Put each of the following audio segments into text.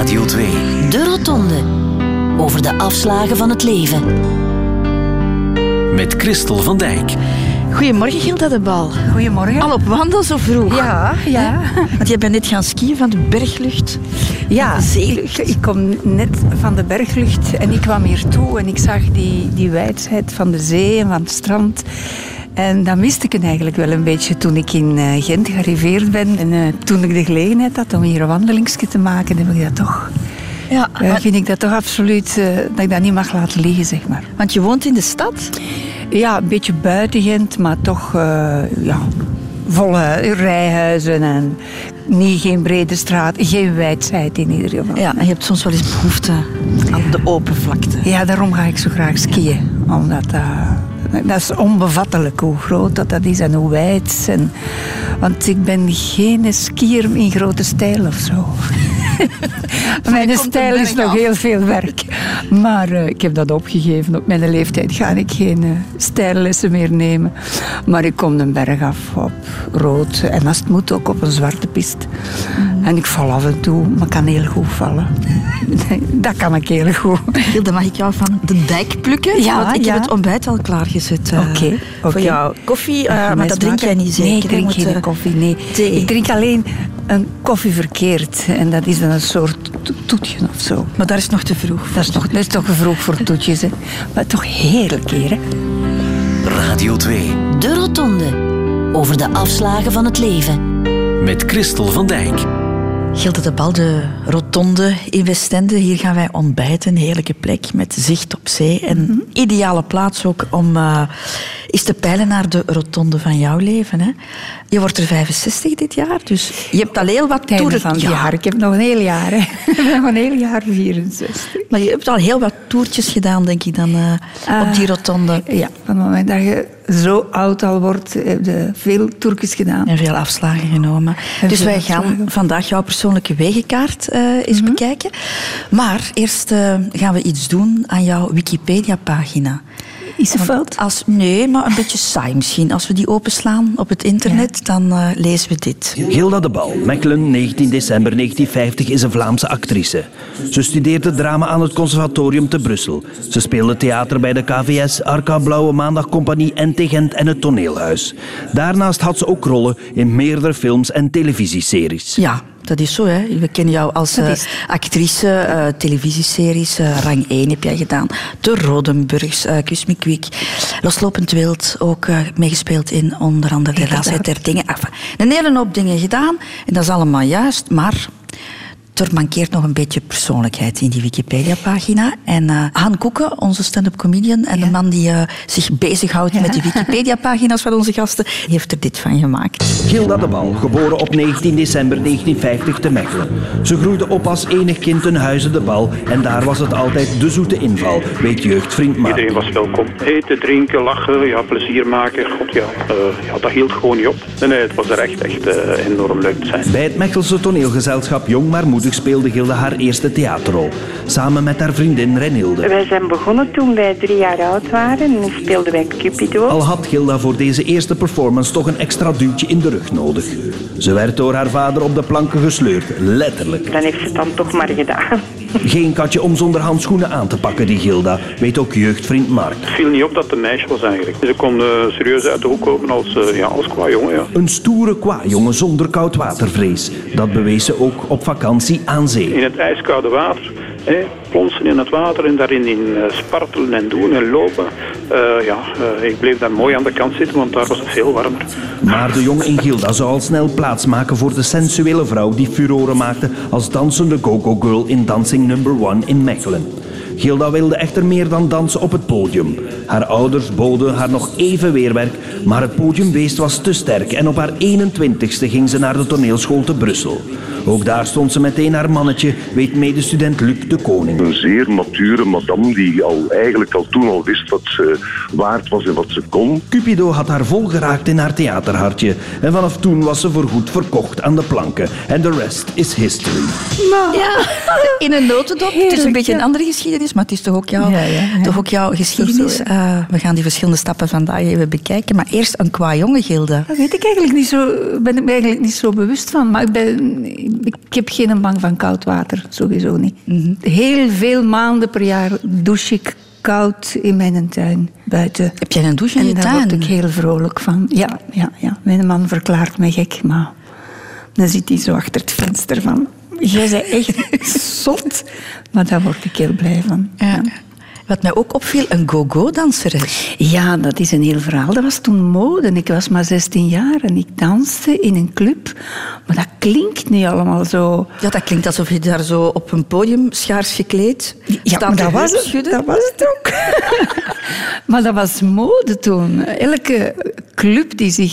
Radio 2. De Rotonde. Over de afslagen van het leven. Met Christel van Dijk. Goedemorgen, Gilda de Bal. Goedemorgen. Al op wandel zo vroeg? Ja, ja. Want jij bent net gaan skiën van de berglucht. Ja, de zeelucht. Ik, ik kom net van de berglucht en ik kwam hier toe en ik zag die, die wijdheid van de zee en van het strand. En dan miste ik eigenlijk wel een beetje toen ik in eh, Gent gearriveerd ben. En eh, toen ik de gelegenheid had om hier een wandelingsje te maken, heb ik dat toch... Ja, maar- vind ik dat toch absoluut dat ik dat niet mag laten liggen, zeg maar. want je woont in de stad. Ja, een beetje buiten Gent, maar toch ja, volle rijhuizen en niet, geen brede straat, geen wijdheid in ieder geval. Ja, en je hebt soms wel eens behoefte aan de open vlakte. Ja, daarom ga ik zo graag skiën. Omdat dat, dat is onbevattelijk hoe groot dat, dat is en hoe wijd. Want ik ben geen skier in grote stijl of zo. Mijn stijl is nog af. heel veel werk. Maar eh, ik heb dat opgegeven. Op mijn leeftijd ga ik geen eh, stijllessen meer nemen. Maar ik kom een berg af op rood. En als het moet ook op een zwarte piste. Mm. En ik val af en toe, maar kan heel goed vallen. dat kan ik heel goed. Gilda, mag ik jou van de dijk plukken? Ja, Want ik ja. heb het ontbijt al klaargezet. eh, Oké, Voor jou. Koffie, maar dat drink jij niet zeker. Nee, ik drink geen koffie. Nee. thee. Ik drink alleen een koffie verkeerd. En dat is dan een soort to- toetje of zo. Maar daar is nog te vroeg. Dat is toch, dat is toch vroeg voor toetjes, hè? Maar toch heerlijk hier, hè? Radio 2. De Rotonde. Over de afslagen van het leven. Met Christel van Dijk. Gilda de Bal, de rotonde in Westende. Hier gaan wij ontbijten. Een heerlijke plek met zicht op zee. En Mhm. ideale plaats ook om eh, eens te peilen naar de rotonde van jouw leven. Hè? Je wordt er 65 dit jaar, dus je hebt al heel wat toeren... van het Ja, jaar. Ik heb nog een heel jaar, hè? Ik heb nog een heel jaar 64. Maar je hebt al heel wat toertjes gedaan, denk ik, dan eh, op die rotonde. Ja, van het moment dat je zo oud al wordt, heb je veel toertjes gedaan. En veel afslagen genomen. dus wij gaan afslagen. Mhm. vandaag jouw persoonlijke wegenkaart eh, eens bekijken. Maar eerst eh, gaan we iets doen aan jouw Wikipedia-pagina. Is er Want fout? Als, nee, maar een beetje saai misschien. Als we die openslaan op het internet, dan eh, lezen we dit. Gilda de Bal, Mechelen, 19 december 1950, is een Vlaamse actrice. Ze studeerde drama aan het conservatorium te Brussel. Ze speelde theater bij de KVS, Arca Blauwe Maandag Compagnie, NT Gent en het Toneelhuis. Daarnaast had ze ook rollen in meerdere films en televisieseries. Ja, dat is zo. Hè. We kennen jou als eh, actrice, eh, televisieseries. eh, Rang 1 heb jij gedaan. De Rodenburgs, uh, Kus me. Loslopend Wild, ook meegespeeld in onder andere De. Raasheid der Dingen. Enfin, een hele hoop dingen gedaan. En dat is allemaal juist, maar... Er mankeert nog een beetje persoonlijkheid in die Wikipedia-pagina. En eh Han Koeken, onze stand-up comedian en de man die eh, zich bezighoudt met de Wikipedia-pagina's van onze gasten, heeft er dit van gemaakt. Gilda de Bal, geboren op 19 december 1950 te Mechelen. Ze groeide op als enig kind in Huizen de Bal en daar was het altijd de zoete inval, weet jeugdvriend. Iedereen was welkom. Eten, drinken, lachen, ja, plezier maken. God, ja, eh, ja, dat hield gewoon niet op. Nee, nee, het was er echt, echt enorm leuk te zijn. Bij het Mechelse toneelgezelschap Jong maar Speelde Gilda haar eerste theaterrol. Samen met haar vriendin Renilde. Wij zijn begonnen toen wij drie jaar oud waren en speelden wij Cupido. Al had Gilda voor deze eerste performance toch een extra duwtje in de rug nodig. Ze werd door haar vader op de planken gesleurd, letterlijk. Dan heeft ze het dan toch maar gedaan. Geen katje om zonder handschoenen aan te pakken, die Gilda, weet ook jeugdvriend Mark. Het viel niet op dat het een meisje was eigenlijk. Ze kon eh, serieus uit de hoek komen als, eh, ja, als qua jongen. Ja. Een stoere kwajongen zonder koudwatervrees. Dat bewees ze ook op vakantie aan zee. In het ijskoude water, plonsen in het water en daarin in eh, spartelen en doen en lopen. Eh, ja, eh, ik bleef daar mooi aan de kant zitten, want daar was het veel warmer. Maar de jonge in Gilda zou al snel plaatsmaken voor de sensuele vrouw die furoren maakte als dansende go-go girl in Dancing Number One in Mechelen. Gilda wilde echter meer dan dansen op het podium. Haar ouders boden haar nog even weerwerk, maar het podiumbeest was te sterk en op haar 21ste ging ze naar de toneelschool te Brussel. Ook daar stond ze meteen haar mannetje, weet medestudent Luc de koning. Een zeer mature madame die al, eigenlijk al toen al wist wat ze waard was en wat ze kon. Cupido had haar volgeraakt in haar theaterhartje. En vanaf toen was ze voorgoed verkocht aan de planken. En de rest is history. Ja, in een notendop. het is een beetje een andere geschiedenis, maar het is toch ook jouw, Ja, ja, ja. Toch ook jouw geschiedenis. Eh, we gaan die verschillende stappen vandaag even bekijken. Maar eerst een qua jonge gilde. Dat weet ik eigenlijk niet zo, ben ik me eigenlijk niet zo bewust van. Maar ik, ben, ik heb geen bang van koud water, sowieso niet. Heel veel maanden per jaar douche ik koud in mijn tuin buiten. Heb jij een douche in en je daar tuin? word ik heel vrolijk van. Ja, ja, ja. Mijn man verklaart me gek, maar dan zit hij zo achter het venster van... Jij bent echt zot. Maar daar word ik heel blij van. Ja. Wat mij ook opviel, een go-go-danseres. Ja, dat is een heel verhaal. Dat was toen mode. Ik was maar 16 jaar en ik danste in een club. Maar dat klinkt nu allemaal zo... Ja, dat klinkt alsof je daar zo op een podium, schaars gekleed, Ja, staat dat was, het, dat was het ook. maar dat was mode toen. Elke club die, zich,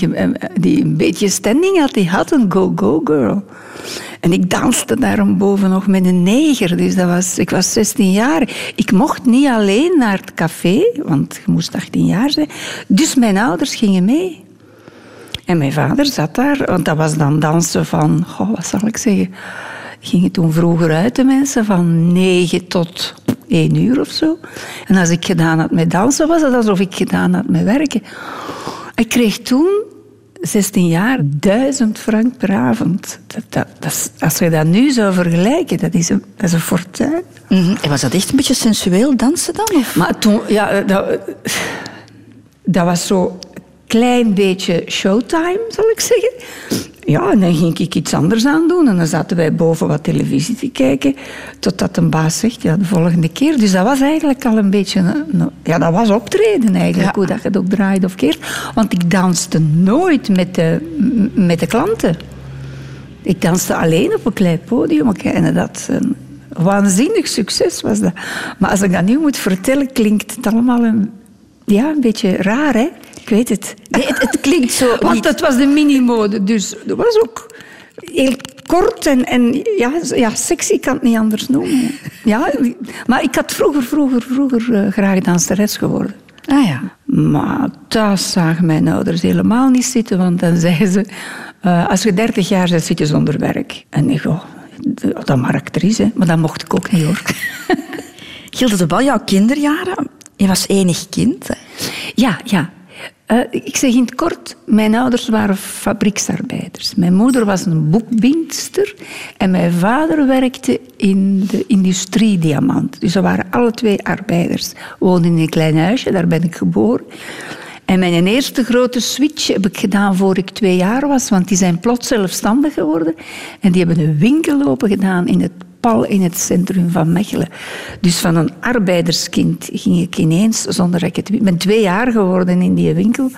die een beetje standing had, die had een go-go girl. En ik danste daarboven nog met een neger. Dus dat was, ik was 16 jaar. Ik mocht niet alleen naar het café, want je moest 18 jaar zijn. Dus mijn ouders gingen mee. En mijn vader zat daar, want dat was dan dansen van, wat zal ik zeggen, gingen toen vroeger uit de mensen van negen tot één uur of zo. En als ik gedaan had met dansen, was het alsof ik gedaan had met werken. Ik kreeg toen, 16 jaar, 1000 frank per avond. Dat, dat, dat is- als je dat nu zou vergelijken, dat is een, dat is een fortuin. Mhm. En was dat echt een beetje sensueel dansen dan? Of? Maar toen, ja, dat, dat was zo klein beetje showtime, zal ik zeggen. Ja, en dan ging ik iets anders aan doen. En dan zaten wij boven wat televisie te kijken. Totdat een baas zegt, ja, de volgende keer. Dus dat was eigenlijk al een beetje... een- ja, dat was optreden eigenlijk, Ja. hoe dat je het ook draait of keert. Want ik danste nooit met de, met de klanten. Ik danste alleen op een klein podium. En dat een waanzinnig succes was dat. Maar als ik dat nu moet vertellen, klinkt het allemaal een, ja, een beetje raar, hè? Ik weet het. Nee, het, het klinkt zo Want niet... het was de minimode, dus dat was ook heel kort en, en ja, ja, sexy kan het niet anders noemen. Ja, maar ik had vroeger, vroeger, vroeger eh, graag danseres geworden. Ah ja. Maar dat zagen mijn ouders helemaal niet zitten, want dan zeiden ze... eh, als je 30 jaar bent, zit je zonder werk. En ik, oh, dat maar actrice, maar dat mocht ik ook niet, hoor. Gilde de Bal, jouw kinderjaren? Je was enig kind. hè? Ja, ja. Eh, ik zeg in het kort, mijn ouders waren fabrieksarbeiders. Mijn moeder was een boekbindster en mijn vader werkte in de industrie diamant. Dus ze waren alle twee arbeiders. Woonden in een klein huisje, daar ben ik geboren. En mijn eerste grote switch heb ik gedaan voor ik twee jaar was, want die zijn plots zelfstandig geworden. En die hebben een winkel open gedaan in het pal in het centrum van Mechelen. Dus van een arbeiderskind ging ik ineens, zonder dat ik het... Ik ben twee jaar geworden in die winkel.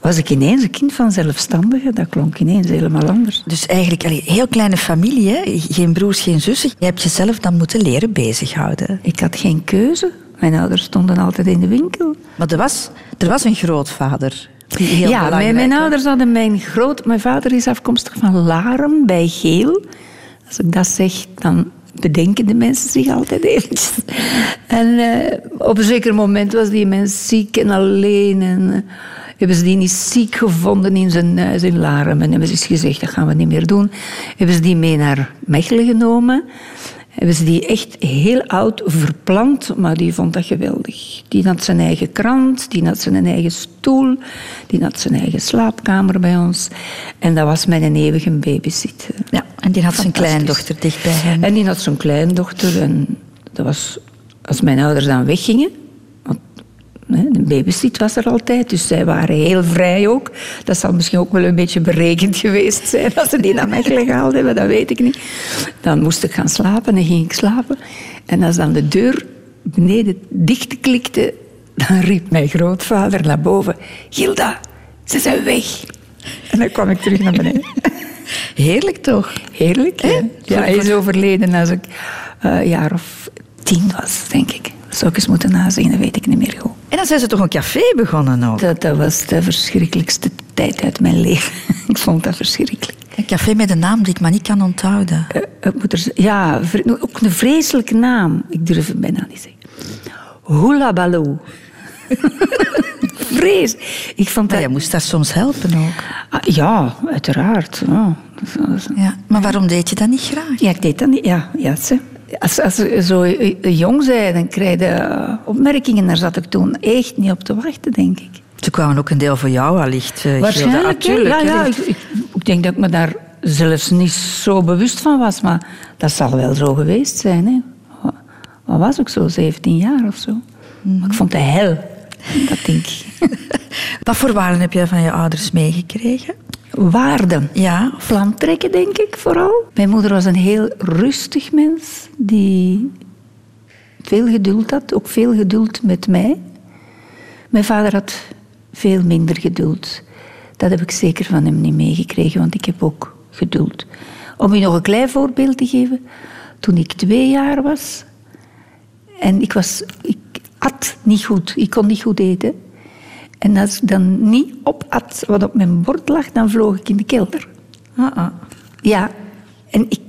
Was ik ineens een kind van zelfstandigen. Dat klonk ineens helemaal anders. Dus eigenlijk een heel kleine familie, hè? geen broers, geen zussen. Je hebt jezelf dan moeten leren bezighouden. Ik had geen keuze. Mijn ouders stonden altijd in de winkel. Maar er was, er was een grootvader. Die heel ja, mijn, mijn ouders hadden mijn groot... Mijn vader is afkomstig van Laren bij Geel. Als ik dat zeg, dan bedenken de mensen zich altijd eventjes. En eh, op een zeker moment was die mens ziek en alleen. En eh, hebben ze die niet ziek gevonden in zijn huis in Laren. En hebben ze gezegd, dat gaan we niet meer doen. Hebben ze die mee naar Mechelen genomen. Hebben ze die echt heel oud verplant, maar die vond dat geweldig. Die had zijn eigen krant, die had zijn eigen stoel, die had zijn eigen slaapkamer bij ons. En dat was mijn eeuwige babysitter. Ja, en die had zijn kleindochter dicht bij hem. En die had zo'n kleindochter. En dat was, als mijn ouders dan weggingen... De babysit was er altijd, dus zij waren heel vrij ook. Dat zal misschien ook wel een beetje berekend geweest zijn als ze die naar Mechelen gehaald hebben, dat weet ik niet. Dan moest ik gaan slapen en ging ik slapen. En als dan de deur beneden dichtklikte, dan riep mijn grootvader naar boven... Gilda, ze zijn weg. En dan kwam ik terug naar beneden. Heerlijk toch? Heerlijk, hè? Ja, hij is overleden als ik eh, een jaar of tien was, denk ik. Zou ik eens moeten nazien, dat weet ik niet meer goed. En dan zijn ze toch een café begonnen ook? Dat, dat was de verschrikkelijkste tijd uit mijn leven. ik vond dat verschrikkelijk. Een café met een naam die ik maar niet kan onthouden. Eh, z- ja, vre- ook een vreselijke naam. Ik durf het bijna niet zeggen. Hula Baloo. Vrees. Ik vond Maar dat... je moest daar soms helpen ook. Ah, ja, uiteraard. Ja. Dat Ja. Maar waarom deed je dat niet graag? Ja, ik deed dat niet. Ja, ja ze. Als, als je zo eh, jong zei, dan krijg je eh, opmerkingen. Daar zat ik toen echt niet op te wachten, denk ik. Ze kwamen ook een deel voor jou allicht. eh, Waarschijnlijk. Natuurlijk, ja, ja, ik, ik, ik denk dat ik me daar zelfs niet zo bewust van was. Maar dat zal wel zo geweest zijn. Hè. Wat- was ik zo, 17 jaar of zo? Maar ik vond het hel. Dat denk ik. Wat voor waarden heb jij van je ouders meegekregen? Waarden. Ja. Plan trekken, denk ik vooral. Mijn moeder was een heel rustig mens die veel geduld had, ook veel geduld met mij. Mijn vader had veel minder geduld. Dat heb ik zeker van hem niet meegekregen, want ik heb ook geduld. Om u nog een klein voorbeeld te geven. Toen ik twee jaar was en ik, was, ik at niet goed, ik kon niet goed eten. En als ik dan niet opat wat op mijn bord lag, dan vloog ik in de kelder. Ah. Ja, en ik...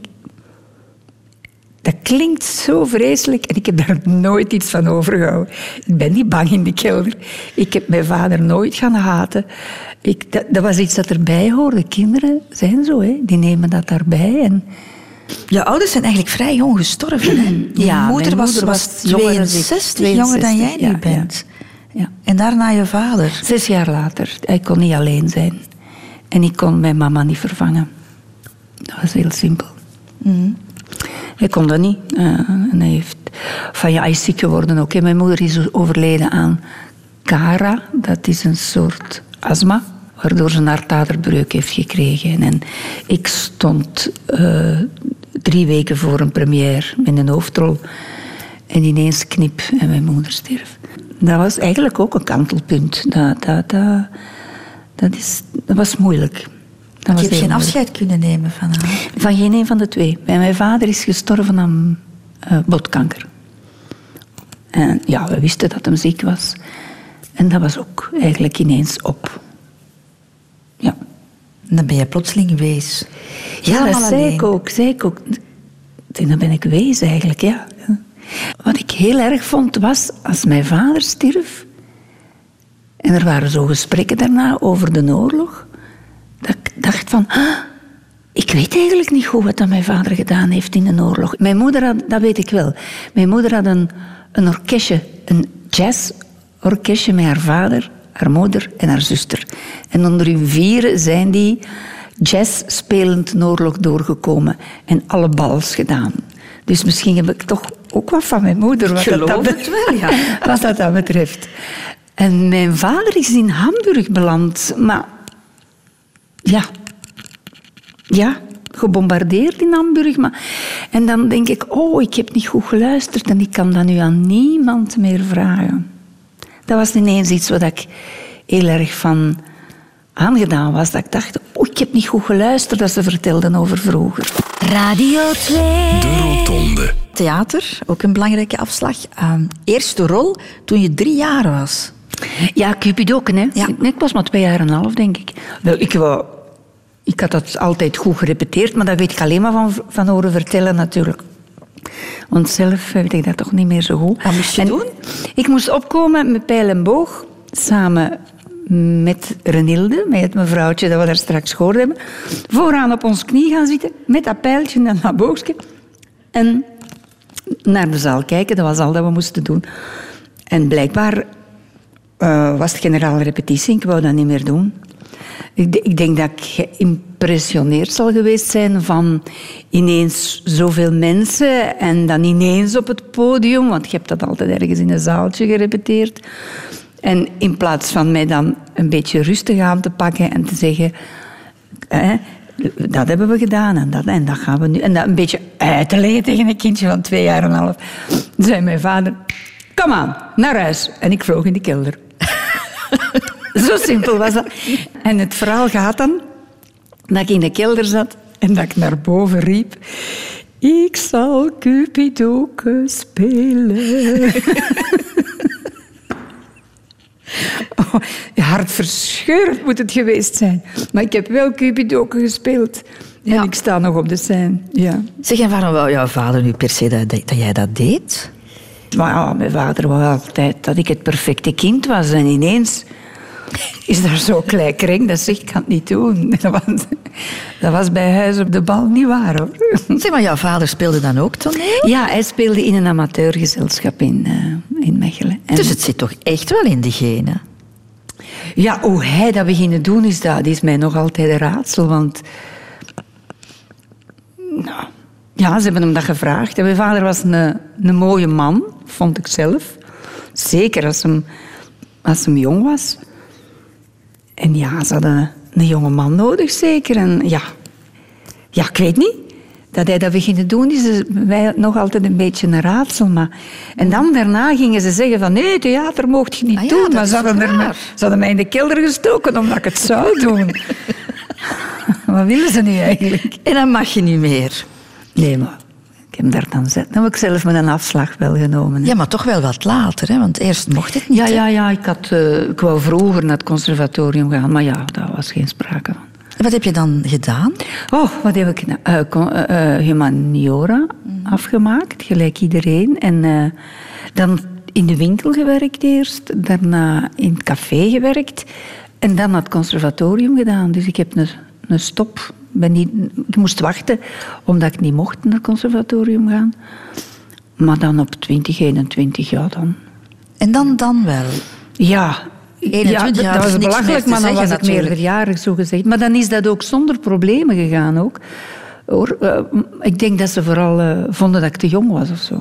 Dat klinkt zo vreselijk en ik heb daar nooit iets van overgehouden. Ik ben niet bang in de kelder. Ik heb mijn vader nooit gaan haten. Ik, dat, dat was iets dat erbij hoorde. Kinderen zijn zo, hè. die nemen dat daarbij. En Je ouders zijn eigenlijk vrij jong gestorven. Hè? Je Ja, moeder mijn was, moeder was was jonger dan ik. 62, jonger dan jij 62, nu ja, bent. ja. En daarna je vader. zes jaar later, hij kon niet alleen zijn. En ik kon mijn mama niet vervangen. Dat was heel simpel. Hij kon dat niet. Eh, en hij, heeft, van, ja, hij is ziek geworden ook. hè. Mijn moeder is overleden aan CARA. Dat is een soort astma. Waardoor ze een hartaderbreuk heeft gekregen. En ik stond eh, drie weken voor een première met een hoofdrol. En ineens knip en mijn moeder stierf. Dat was eigenlijk ook een kantelpunt. Dat, dat, dat, dat, is, dat was moeilijk. Dat Je hebt geen moeilijk. afscheid kunnen nemen van haar. Van geen een van de twee. Mijn vader is gestorven aan eh, botkanker. En ja, we wisten dat hij ziek was. En dat was ook eigenlijk ineens op. Ja, En dan ben je plotseling wees. ja dat Helemaal zei alleen. ik ook. Zei ik ook. En dan ben ik wees eigenlijk, ja. Wat ik heel erg vond was, als mijn vader stierf... en er waren zo gesprekken daarna over de oorlog... dat ik dacht van... "Ah, ik weet eigenlijk niet goed wat dat mijn vader gedaan heeft in de oorlog. Mijn moeder had, dat weet ik wel. Mijn moeder had een, een orkestje, een jazzorkestje met haar vader, haar moeder en haar zuster. En onder hun vieren zijn die jazz spelend de oorlog doorgekomen en alle bals gedaan. Dus misschien heb ik toch ook wat van mijn moeder. Wat dat, het wel, ja. Wat dat, dat betreft. En mijn vader is in Hamburg beland, maar ja, ja, gebombardeerd in Hamburg. Maar... En dan denk ik, oh, ik heb niet goed geluisterd en ik kan dat nu aan niemand meer vragen. Dat was ineens iets wat ik heel erg van aangedaan was. Dat ik dacht, oh, ik heb niet goed geluisterd dat ze vertelden over vroeger. Radio 2. De Rotonde. Theater, ook een belangrijke afslag. Ehm, eerste rol toen je drie jaar was. Ja, Cupidoken, hè. Ja. Ik was maar twee jaar en een half, denk ik. Wel, ik, wou, ik had dat altijd goed gerepeteerd, maar daar weet ik alleen maar van, van horen vertellen natuurlijk. Want zelf weet ik dat toch niet meer zo goed. Wat moest je En doen? Ik moest opkomen met pijl en boog, samen met Renilde, met het mevrouwtje dat we daar straks gehoord hebben. Vooraan op ons knie gaan zitten, met dat pijltje en dat boogje. En naar de zaal kijken, dat was al dat we moesten doen. En blijkbaar eh, was het generale repetitie. Ik wou dat niet meer doen. Ik, de- ik denk dat ik geïmpressioneerd zal geweest zijn van ineens zoveel mensen en dan ineens op het podium, want je hebt dat altijd ergens in een zaaltje gerepeteerd. En in plaats van mij dan een beetje rustig aan te pakken en te zeggen... Hè, dat hebben we gedaan en dat, en dat gaan we nu... En dat een beetje uit te leggen tegen een kindje van twee jaar en een half. zei mijn vader... Kom aan, naar huis. En ik vloog in de kelder. Zo simpel was dat. En het verhaal gaat dan dat ik in de kelder zat en dat ik naar boven riep... Ik zal Cupidoke spelen. hartverscheurend moet het geweest zijn. Maar ik heb wel Cupido gespeeld. Ja. En ik sta nog op de scène. Ja. Zeg, en waarom wou jouw vader nu per se dat, dat dat jij dat deed? Maar ja, mijn vader wou altijd dat ik het perfecte kind was. En ineens is daar zo klein kring dat zegt, ik kan het niet doen. Dat was, dat was bij huis op de bal niet waar, hoor. Zeg maar, jouw vader speelde dan ook toneel? Ja, hij speelde in een amateurgezelschap in, eh, in Mechelen. En- Dus het zit toch echt wel in de genen? Ja, hoe hij dat beginnen doen is, dat is mij nog altijd een raadsel. Want nou, ja, ze hebben hem dat gevraagd. En mijn vader was een, een mooie man, vond ik zelf. Zeker als hem, als hem jong was. En ja, ze hadden een jonge man nodig, zeker. En ja, ja, ik weet niet. Dat hij dat beginnen doen is bij mij nog altijd een beetje een raadsel. Maar... En dan daarna gingen ze zeggen van nee, theater mocht je niet Ah doen. Maar ze hadden, er, ze hadden mij in de kelder gestoken omdat ik het zou doen. Wat willen ze nu eigenlijk? En dan mag je niet meer. Nee, maar ik heb daar dan, zet- dan heb ik zelf met een afslag wel genomen. hè. Ja, maar toch wel wat later, hè? want eerst mocht het niet. Ja, hè? ja, ja ik, had, eh, ik wou vroeger naar het conservatorium gaan, maar ja, daar was geen sprake van. En Wat heb je dan gedaan? Oh, wat heb ik gedaan? Eh, eh, humaniora afgemaakt, gelijk iedereen. En dan in de winkel gewerkt eerst, daarna in het café gewerkt en dan naar het conservatorium gedaan. Dus ik heb een, een stop. Ben niet, ik moest wachten, omdat ik niet mocht naar het conservatorium gaan. Maar dan op 20, 21 jaar dan. En dan, dan wel. Ja, 21 ja, dat, was belachelijk, maar dan was ik meerderjarig, zo gezegd. Maar dan is dat ook zonder problemen gegaan ook. Hoor. Eh, ik denk dat ze vooral eh, vonden dat ik te jong was of zo.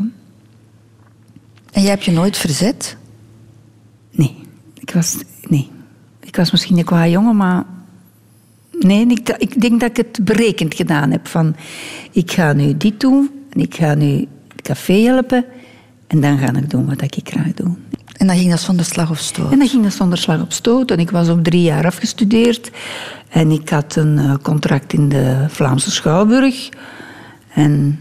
En jij hebt je nooit verzet? Nee, ik was, nee. ik was misschien een qua jongen, maar... Nee, ik, ik denk dat ik het berekend gedaan heb. Van, ik ga nu dit doen, en ik ga nu het café helpen... en dan ga ik doen wat ik graag doe. En dan ging dat zonder slag of stoot. En dan ging dat zonder slag op stoot. En ik was op drie jaar afgestudeerd. En ik had een eh, contract in de Vlaamse Schouwburg. En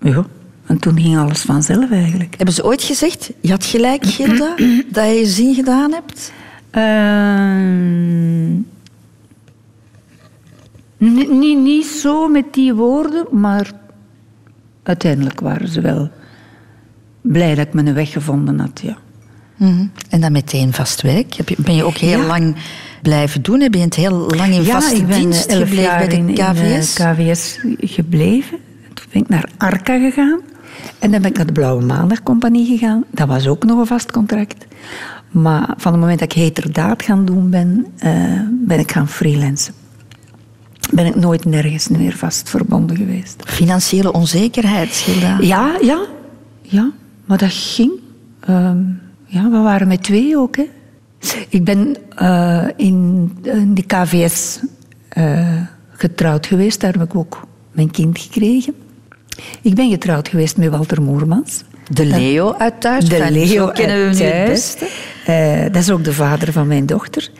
ja, en toen ging alles vanzelf eigenlijk. Hebben ze ooit gezegd, je had gelijk, Gilda, dat je je zin gedaan hebt? Ehm, ni- niet, niet zo met die woorden, maar uiteindelijk waren ze wel blij dat ik mijn weg gevonden had. Ja. Mhm. En dan meteen vast werk. Ben je ook heel Ja. lang blijven doen? Heb je het heel lang in vaste ik ben dienst eh, gebleven bij de in, in, eh, KVS? KVS gebleven. Toen ben ik naar Arca gegaan. En dan ben ik naar de Blauwe Maandag Compagnie gegaan. Dat was ook nog een vast contract. Maar van het moment dat ik heterdaad gaan doen ben, eh, ben ik gaan freelancen. Ben ik nooit nergens meer vast verbonden geweest. Financiële onzekerheid, Gilda. Ja, ja, ja. Maar dat ging. Ehm, ja, we waren met twee ook, hè. Ik ben eh, in, in de KVS eh, getrouwd geweest. Daar heb ik ook mijn kind gekregen. Ik ben getrouwd geweest met Walter Moermans. De Leo uit thuis. De Leo kennen we het thuis. Eh, dat is ook de vader van mijn dochter.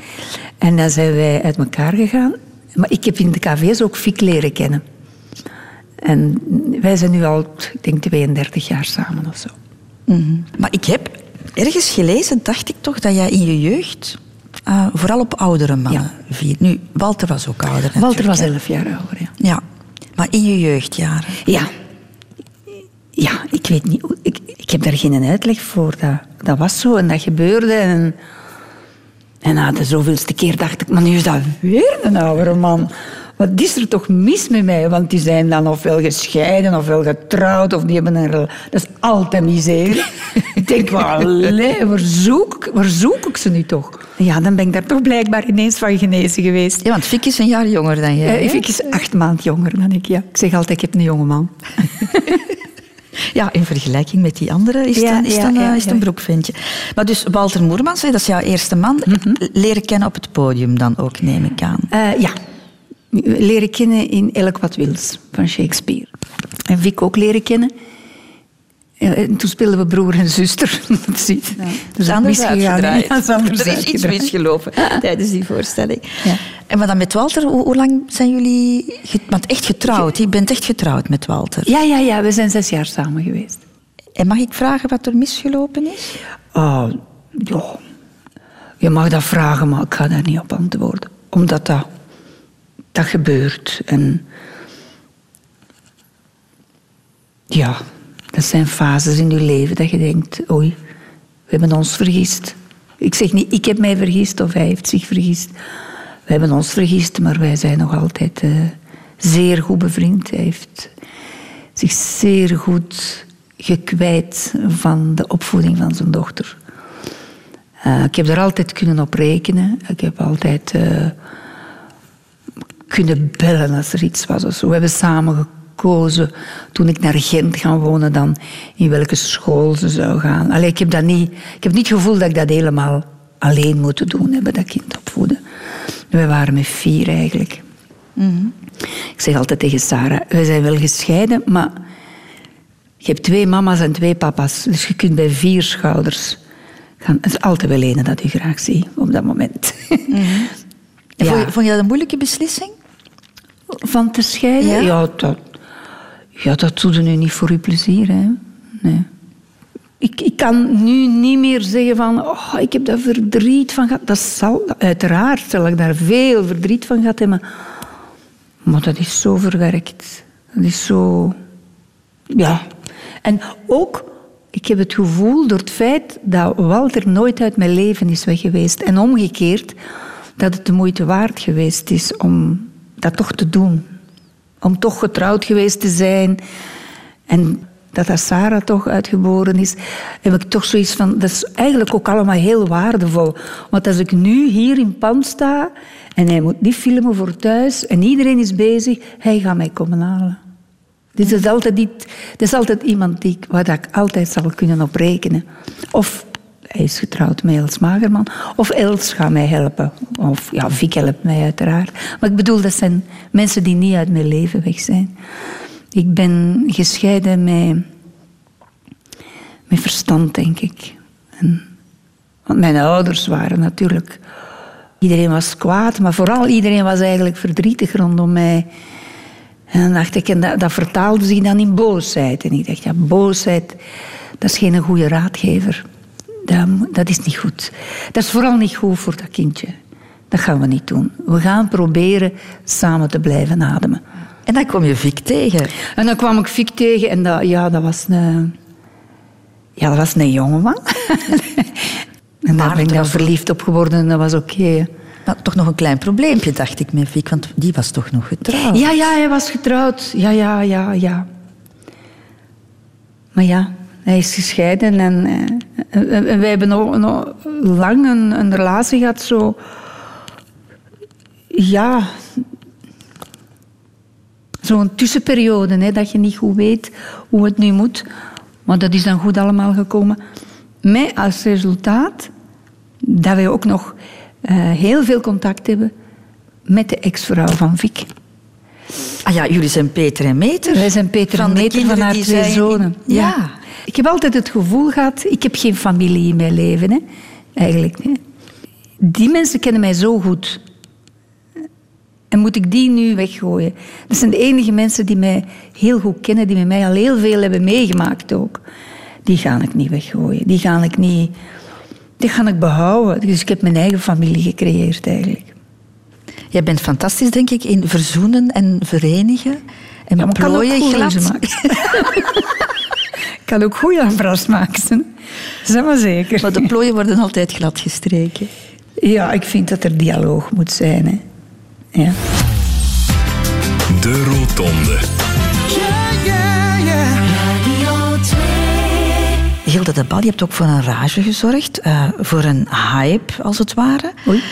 En dan zijn wij uit elkaar gegaan. Maar ik heb in de KVS ook Fiek leren kennen. En wij zijn nu al, ik denk, 32 jaar samen of zo. Mhm. Maar ik heb ergens gelezen, dacht ik toch, dat jij in je jeugd eh, vooral op oudere mannen viert. Nu, Walter was ook ouder Walter was natuurlijk, 11 jaar ouder, ja. Ja, maar in je jeugdjaren. Ja. Ja, ik weet niet. Ik, ik heb daar geen uitleg voor. Dat, dat was zo en dat gebeurde. En, en na de zoveelste keer dacht ik, maar nu is dat weer een oudere man. Wat is er toch mis met mij? Want die zijn dan ofwel gescheiden, ofwel getrouwd, of die hebben een... Dat is altijd miserie. ik denk, allee, waar zoek, ik- waar zoek ik ze nu toch? Ja, dan ben ik daar toch blijkbaar ineens van genezen geweest. Ja, want Fik is een jaar jonger dan jij. Eh, hè? ik is acht maand jonger dan ik, ja. Ik zeg altijd, ik heb een jonge man. Ja, in vergelijking met die andere is, Ja, het, is, ja, het een, ja, eh, is het een ja. broekventje. Maar dus Walter Moermans, dat is jouw eerste man. Mhm. Leren kennen op het podium dan ook, neem ik aan. Eh, ja. Leren kennen in Elk wat wils van Shakespeare. En Vic ook leren kennen. En toen speelden we broer en zuster. Dat ziet. Dat Dus is anders uitgedraaid. Ja, is anders er is iets misgelopen tijdens die voorstelling. Ja. En maar dan met Walter, hoe, hoe lang zijn jullie... Want echt getrouwd, je bent echt getrouwd met Walter. Ja, ja, ja. We zijn zes jaar samen geweest. En mag ik vragen wat er misgelopen is? Oh, ja. Je mag dat vragen, maar ik ga daar niet op antwoorden. Omdat dat, dat gebeurt. En ja, dat zijn fases in je leven dat je denkt, oei, we hebben ons vergist. Ik zeg niet, ik heb mij vergist of hij heeft zich vergist. We hebben ons vergist, maar wij zijn nog altijd uh, zeer goed bevriend. Hij heeft zich zeer goed gekwijt van de opvoeding van zijn dochter. Uh, ik heb er altijd kunnen op rekenen. Ik heb altijd uh, kunnen bellen als er iets was. Zo. We hebben samen gekozen toen ik naar Gent ga wonen, dan in welke school ze zou gaan. Allee, ik, heb dat niet, ik heb niet het gevoel dat ik dat helemaal alleen moet doen, hebben, dat kind opvoeden. We waren met vier eigenlijk. Mm Ik zeg altijd tegen Sarah, we zijn wel gescheiden, maar je hebt twee mama's en twee papa's. Dus je kunt bij vier schouders gaan. Het is altijd wel ene dat u graag ziet op dat moment. Mm ja. vond, je, vond, je, dat een moeilijke beslissing? Van te scheiden? Ja, ja dat, ja, dat doet nu niet voor uw plezier. Hè? Nee. Ik, ik kan nu niet meer zeggen van... Oh, ik heb daar verdriet van gehad. Dat zal, uiteraard zal ik daar veel verdriet van gehad hebben. Maar dat is zo verwerkt. Dat is zo... Ja. En ook, ik heb het gevoel door het feit dat Walter nooit uit mijn leven is weg geweest. En omgekeerd, dat het de moeite waard geweest is om dat toch te doen. Om toch getrouwd geweest te zijn. En dat dat Sarah toch uitgeboren is, heb ik toch zoiets van, dat is eigenlijk ook allemaal heel waardevol. Want als ik nu hier in Pan sta en hij moet niet filmen voor thuis en iedereen is bezig, hij gaat mij komen halen. Dit is altijd, is altijd iemand die, waar ik altijd zal kunnen op rekenen. Of hij is getrouwd met Els Magerman. Of Els gaat mij helpen. Of ja, Vic helpt mij uiteraard. Maar ik bedoel, dat zijn mensen die niet uit mijn leven weg zijn. Ik ben gescheiden met, met verstand, denk ik. En, want mijn ouders waren natuurlijk... Iedereen was kwaad, maar vooral iedereen was eigenlijk verdrietig rondom mij. En dan dacht ik, en dat, dat vertaalde zich dan in boosheid. En ik dacht, ja, boosheid, dat is geen goede raadgever. Dat, dat is niet goed. Dat is vooral niet goed voor dat kindje. Dat gaan we niet doen. We gaan proberen samen te blijven ademen. En dan kwam je Vic tegen. En dan kwam ik Vic tegen en dat, ja, dat was een... Ja, dat was een jongeman. en daar ben ik dan verliefd op geworden en dat was oké. Maar toch nog een klein probleempje, dacht ik met Vic, want die was toch nog getrouwd? Ja, ja, hij was getrouwd. Ja, ja, ja, ja. Maar ja, hij is gescheiden en, eh, en wij hebben nog, nog lang een, een relatie gehad, zo... Ja, zo'n tussenperiode, hè, dat je niet goed weet hoe het nu moet. Maar dat is dan goed allemaal gekomen. Met als resultaat dat wij ook nog uh, heel veel contact hebben met de ex-vrouw van Vic. Ah ja, jullie zijn Peter en Meter. Wij zijn Peter van en Meter van haar twee zonen. Ja. ja. Ik heb altijd het gevoel gehad, ik heb geen familie in mijn leven. Hè. Eigenlijk. Hè. Die mensen kennen mij zo goed. En moet ik die nu weggooien? Dat zijn de enige mensen die mij heel goed kennen, die met mij al heel veel hebben meegemaakt ook. Die ga ik niet weggooien. Die ga ik niet... Die ga ik behouden. Dus ik heb mijn eigen familie gecreëerd eigenlijk. Jij bent fantastisch, denk ik, in verzoenen en verenigen. En ja, plooien glad. ik kan ook goede afras maken. Zeg maar zeker. Maar de plooien worden altijd glad gestreken. Ja, ik vind dat er dialoog moet zijn. Hè. Ja. De Rotonde. Hilde de Bal, je hebt ook voor een rage gezorgd, uh, voor een hype als het ware. Oei.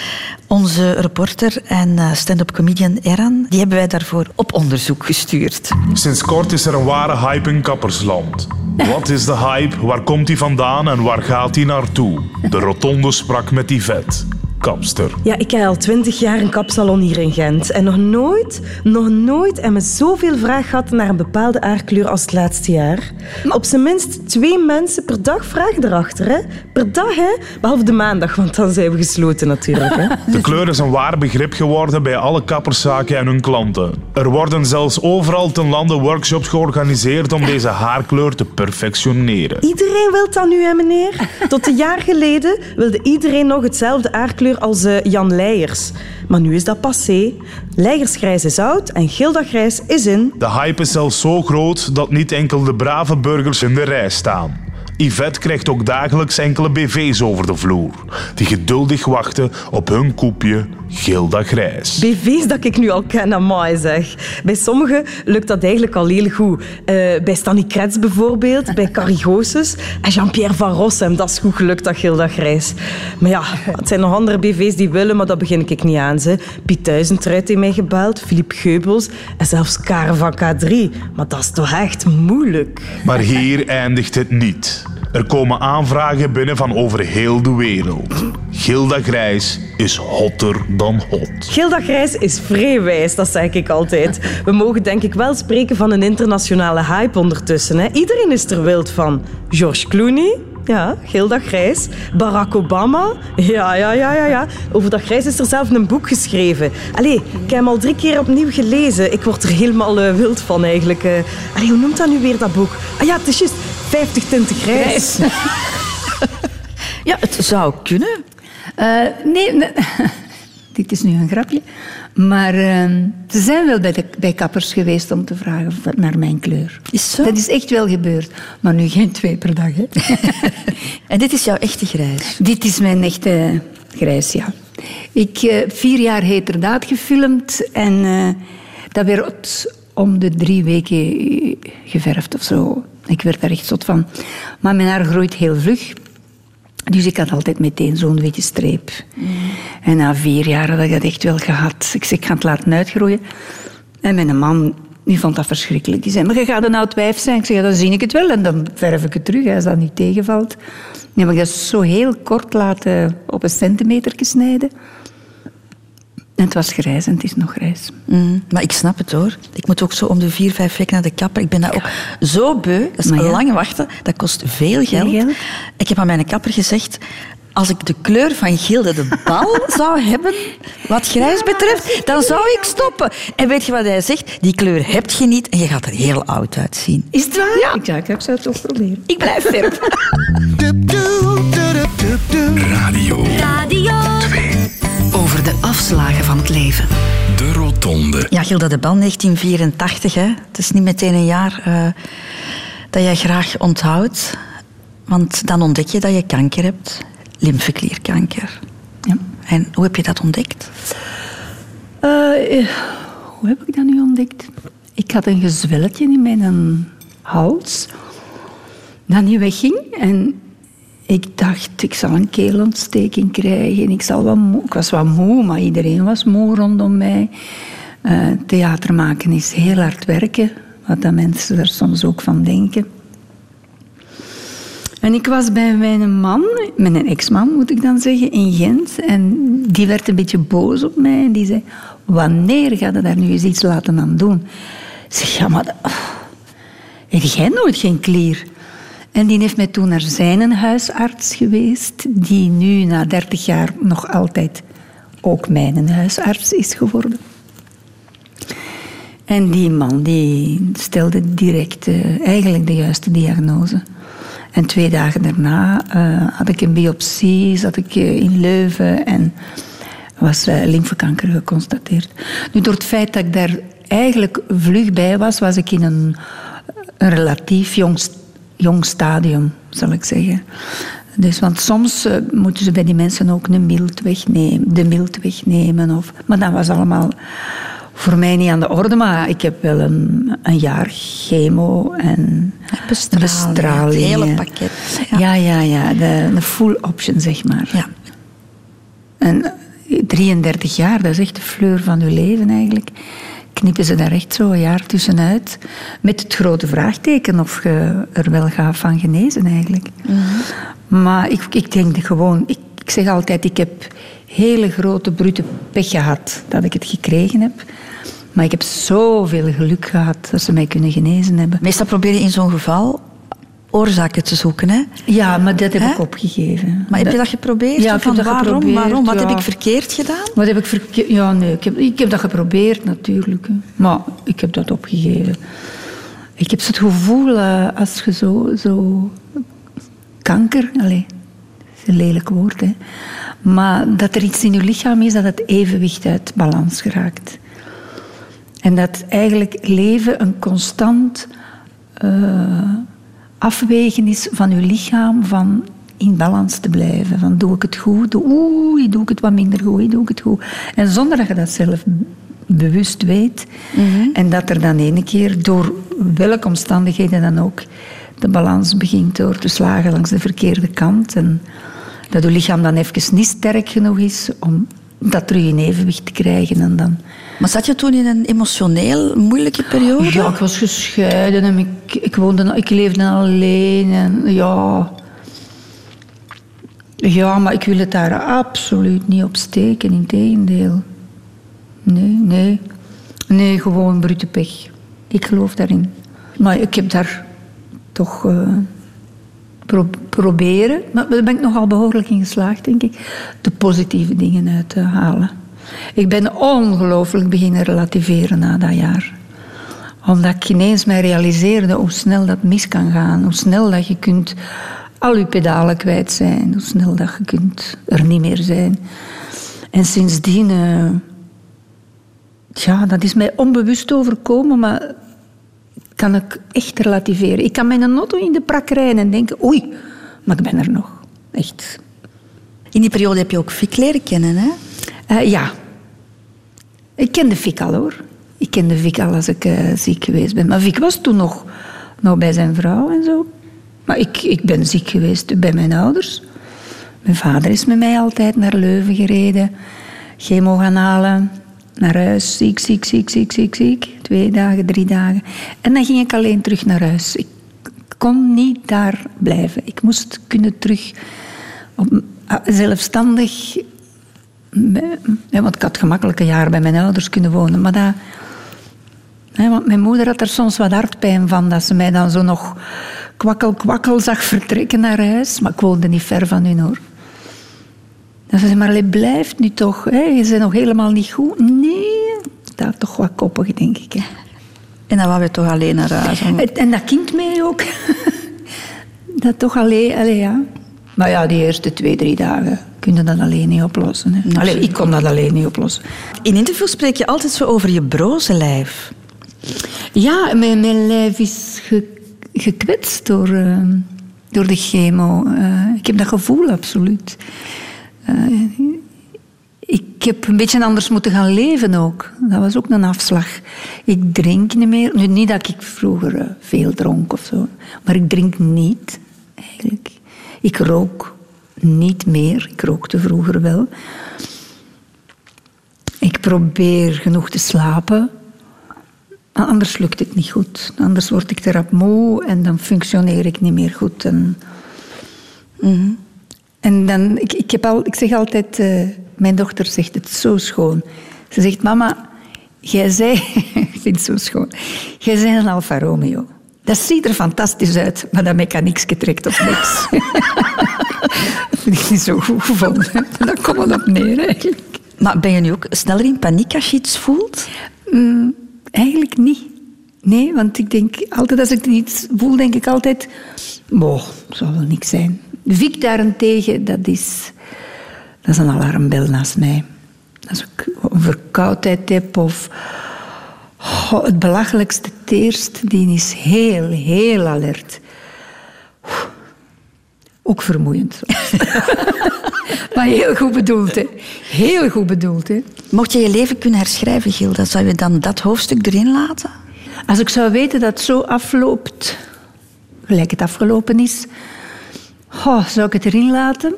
Onze reporter en uh, stand-up comedian Eran, die hebben wij daarvoor op onderzoek gestuurd. Sinds kort is er een ware hype in Kappersland. Wat is de hype, waar komt die vandaan en waar gaat die naartoe? De Rotonde sprak met die vet. Kapster. Ja, ik heb al twintig jaar een kapsalon hier in Gent. En nog nooit, nog nooit hebben we zoveel vraag gehad naar een bepaalde haarkleur als het laatste jaar. Op zijn minst twee mensen per dag vragen erachter. Hè? Per dag, hè? Behalve de maandag, want dan zijn we gesloten natuurlijk. Hè? De kleur is een waar begrip geworden bij alle kapperszaken en hun klanten. Er worden zelfs overal ten lande workshops georganiseerd om deze haarkleur te perfectioneren. Iedereen wil dat nu, hè, meneer? Tot een jaar geleden wilde iedereen nog hetzelfde als eh, Jan Leijers. Maar nu is dat passé. Leijersgrijs is oud en Gildagrijs is in. De hype is zelfs zo groot dat niet enkel de brave burgers in de rij staan. Yvette krijgt ook dagelijks enkele BV's over de vloer, die geduldig wachten op hun koepje Gilda Grijs. BV's dat ik nu al ken, amai zeg. Bij sommigen lukt dat eigenlijk al heel goed. Eh, bij Stanny Kretz bijvoorbeeld, bij Carrie Goossens en Jean-Pierre Van Rossem. Dat is goed gelukt, dat Gilda Grijs. Maar ja, het zijn nog andere BV's die willen, maar dat begin ik niet aan. Ze. Piet Duizendruit heeft mij gebeld, Philippe Geubels en zelfs Karen van K3. Maar dat is toch echt moeilijk. Maar hier eindigt het niet. Er komen aanvragen binnen van over heel de wereld. Gilda Grijs is hotter dan hot. Gilda Grijs is vrijwijs, dat zeg ik altijd. We mogen denk ik wel spreken van een internationale hype ondertussen. Hè? Iedereen is er wild van. George Clooney, ja, Gilda Grijs. Barack Obama, ja, ja, ja, ja, ja. Over dat Grijs is er zelf een boek geschreven. Allee, ik heb hem al drie keer opnieuw gelezen. Ik word er helemaal eh, wild van eigenlijk. eh. Allee, hoe noemt dat nu weer, dat boek? Ah ja, het is juist 50 tinten grijs. Ja, het zou kunnen. Eh, nee, nee. dit is nu een grapje. Maar eh, ze zijn wel bij, de, bij kappers geweest om te vragen naar mijn kleur. Is zo? Dat is echt wel gebeurd. Maar nu geen twee per dag. Hè. En dit is jouw echte grijs. Dit is mijn echte grijs, ja. Ik eh vier jaar heterdaad gefilmd en eh, dat werd om de drie weken geverfd of zo. Ik werd daar echt zot van. Maar mijn haar groeit heel vlug. Dus ik had altijd meteen zo'n witte streep. En na vier jaar had ik dat echt wel gehad. Ik zei, ik ga het laten uitgroeien. En mijn man die vond dat verschrikkelijk. Die zei, maar je gaat een oud wijf zijn. Ik zei, dan zie ik het wel en dan verf ik het terug als dat niet tegenvalt. Nu heb ik dat zo heel kort laten op een centimeter snijden. En het was grijs en het is nog grijs. Mm, maar ik snap het hoor. Ik moet ook zo om de vier, vijf weken naar de kapper. Ik ben daar ook zo beu. Dat is ja. lang wachten. Dat kost veel geld. geld. Ik heb aan mijn kapper gezegd... Als ik de kleur van Gilde de Bal zou hebben, wat grijs betreft, dan zou ik stoppen. En weet je wat hij zegt? Die kleur heb je niet en je gaat er heel oud uitzien. Is het waar? Ja. Ik, ja, ik zou het toch proberen. Ik blijf verp. Radio Radio 2. Over de afslagen van het leven. De Rotonde. Ja, Gilda de Bal, 1984. Hè. Het is niet meteen een jaar eh, dat jij graag onthoudt. Want dan ontdek je dat je kanker hebt. Lymfeklierkanker. Ja. En hoe heb je dat ontdekt? Eh, eh, hoe heb ik dat nu ontdekt? Ik had een gezwelletje in mijn hals dat niet wegging. En ik dacht, ik zal een keelontsteking krijgen. Ik, zal ik was wat moe, maar iedereen was moe rondom mij. Eh, theater maken is heel hard werken, wat dat mensen er soms ook van denken. En ik was bij mijn man, mijn ex-man moet ik dan zeggen, in Gent. En die werd een beetje boos op mij. En die zei, wanneer ga je daar nu eens iets laten aan doen? Ik zeg, ja, maar... oh, heb jij nooit geen klier? En die heeft mij toen naar zijn huisarts geweest, die nu na 30 jaar nog altijd ook mijn huisarts is geworden. En die man die stelde direct eh, eigenlijk de juiste diagnose. En twee dagen daarna eh, had ik een biopsie, zat ik eh, in Leuven en was lymfekanker geconstateerd. Nu, door het feit dat ik daar eigenlijk vlug bij was, was ik in een, een relatief jong, jong stadium, zal ik zeggen. Dus, want soms eh, moeten ze bij die mensen ook een mild wegnemen, de mild wegnemen. Of, maar dat was allemaal voor mij niet aan de orde. Maar ik heb wel een, een jaar chemo en Bestraling, bestraling. het hele pakket, ja. Ja, ja, ja. De, de full option, zeg maar. Ja. En eh, 33 jaar, dat is echt de fleur van uw leven eigenlijk. Knippen ze daar echt zo een jaar tussenuit. Met het grote vraagteken of je er wel gaat van genezen eigenlijk. Maar ik, ik denk gewoon... Ik, ik zeg altijd, ik heb hele grote brute pech gehad dat ik het gekregen heb. Maar ik heb zoveel geluk gehad dat ze mij kunnen genezen hebben. Meestal probeer je in zo'n geval oorzaken te zoeken, hè? Ja, maar dat heb ik opgegeven. Maar heb je dat geprobeerd? Ja, ik Van heb dat waarom? geprobeerd, waarom? Wat heb ik verkeerd gedaan? Wat heb ik verkeerd? Ja, nee, ik heb, ik heb dat geprobeerd natuurlijk. hè. Maar ik heb dat opgegeven. Ik heb het gevoel, eh, als je zo, zo kanker, allez, dat is een lelijk woord, hè, maar dat er iets in je lichaam is dat het evenwicht uit balans geraakt. En dat eigenlijk leven een constant eh, afwegen is van je lichaam van in balans te blijven. Van doe ik het goed? Oeh, doe ik het wat minder goed? Doe ik het goed? En zonder dat je dat zelf bewust weet. En dat er dan ene keer, door welke omstandigheden dan ook, de balans begint door te slagen langs de verkeerde kant. En dat je lichaam dan even niet sterk genoeg is om dat terug in evenwicht te krijgen. En dan Maar zat je toen in een emotioneel moeilijke periode? ja, ik was gescheiden en ik, ik, woonde, ik leefde alleen. En ja. ja, maar ik wil het daar absoluut niet op steken. Integendeel. Nee, nee. Nee, gewoon brute pech. Ik geloof daarin. Maar ik heb daar toch eh, pro- proberen, maar daar ben ik nogal behoorlijk in geslaagd, denk ik, de positieve dingen uit te halen. Ik ben ongelooflijk beginnen relativeren na dat jaar omdat ik ineens mij realiseerde hoe snel dat mis kan gaan. Hoe snel dat je kunt al je pedalen kwijt zijn. Hoe snel dat je kunt er niet meer zijn. En sindsdien... eh, ja, dat is mij onbewust overkomen, maar kan ik echt relativeren. Ik kan mijn auto in de prak rijden en denken... Oei, maar ik ben er nog. Echt. In die periode heb je ook Fik leren kennen, hè? Eh, ja. Ik kende Vic al hoor. Ik kende Vic al als ik eh, ziek geweest ben. Maar Vic was toen nog, nog bij zijn vrouw en zo. Maar ik, ik ben ziek geweest bij mijn ouders. Mijn vader is met mij altijd naar Leuven gereden. Chemo gaan halen. Naar huis. Ziek, ziek, ziek, ziek, ziek, ziek. Twee dagen, drie dagen. En dan ging ik alleen terug naar huis. Ik kon niet daar blijven. Ik moest kunnen terug op, ah, zelfstandig want ik had gemakkelijk een jaar bij mijn ouders kunnen wonen. Maar dat, want mijn moeder had er soms wat hartpijn van. Dat ze mij dan zo nog kwakkel, kwakkel zag vertrekken naar huis. Maar ik woonde niet ver van hun hoor. Dat ze zei, maar allee, blijf nu toch. Hè? Je bent nog helemaal niet goed. Nee, staat toch wat koppig, denk ik. Hè. En dan waren we toch alleen naar huis. om- En, dat kind mee ook. dat toch alleen, allee, ja. Maar ja, die eerste twee, drie dagen kun je dat alleen niet oplossen. Hè. Allee, ik kon dat alleen niet oplossen. In interviews spreek je altijd zo over je broze lijf. Ja, mijn, mijn lijf is ge- gekwetst door, eh, door de chemo. Eh, ik heb dat gevoel, absoluut. Eh, ik heb een beetje anders moeten gaan leven ook. Dat was ook een afslag. Ik drink niet meer. Nu, niet dat ik vroeger eh, veel dronk of zo. Maar ik drink niet, eigenlijk. Ik rook niet meer. Ik rookte vroeger wel. Ik probeer genoeg te slapen. Anders lukt het niet goed. Anders word ik te rap moe en dan functioneer ik niet meer goed. En, en dan, ik, ik, heb al, ik zeg altijd, eh, mijn dochter zegt het zo schoon. Ze zegt, mama, jij zei, ik vind het zo schoon, jij zei een Alfa Romeo. Dat ziet er fantastisch uit, maar dat mechaniekje trekt op niks. dat vind ik niet zo goed gevonden. Daar komt het op neer eigenlijk. Maar ben je nu ook sneller in paniek als je iets voelt? Mm, eigenlijk niet. Nee, want ik denk altijd als ik iets voel, denk ik altijd... Boh, zal wel niks zijn. Vic daarentegen, dat is, dat is een alarmbel naast mij. Als ik een verkoudheid heb of... Oh, het belachelijkste het eerst, die is heel, heel alert. Ook vermoeiend. maar heel goed bedoeld, hè. Heel goed bedoeld, hè. Mocht je je leven kunnen herschrijven, Gilda, zou je dan dat hoofdstuk erin laten? Als ik zou weten dat het zo afloopt, gelijk het afgelopen is, oh, zou ik het erin laten.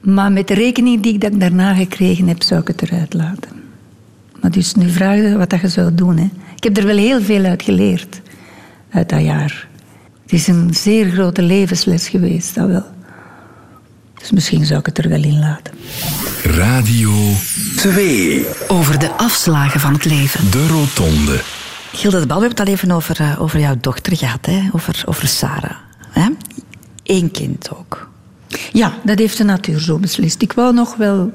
Maar met de rekening die ik dat ik daarna gekregen heb, zou ik het eruit laten. Maar dus nu vraag je wat dat je zou doen. Hè. Ik heb er wel heel veel uit geleerd, uit dat jaar. Het is een zeer grote levensles geweest, dat wel. Dus misschien zou ik het er wel in laten. Radio 2. Over de afslagen van het leven. De Rotonde. Gilde de Bal, we hebben het al even over, eh, over jouw dochter gehad, hè? Over, over Sarah. Eén kind ook. Ja, dat heeft de natuur zo beslist. Ik wou nog wel,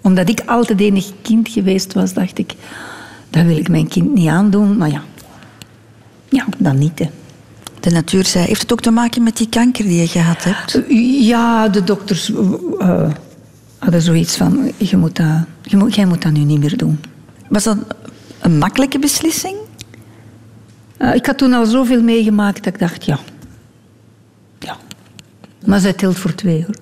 omdat ik altijd enig kind geweest was, dacht ik, dat wil ik mijn kind niet aandoen. Maar ja, ja dan niet. Hè. De natuur zei, heeft het ook te maken met die kanker die je gehad hebt? Ja, de dokters eh, hadden zoiets van, je moet dat, je moet, jij moet dat nu niet meer doen. Was dat een makkelijke beslissing? Eh, ik had toen al zoveel meegemaakt dat ik dacht. Ja. Maar zij telt voor twee, hoor.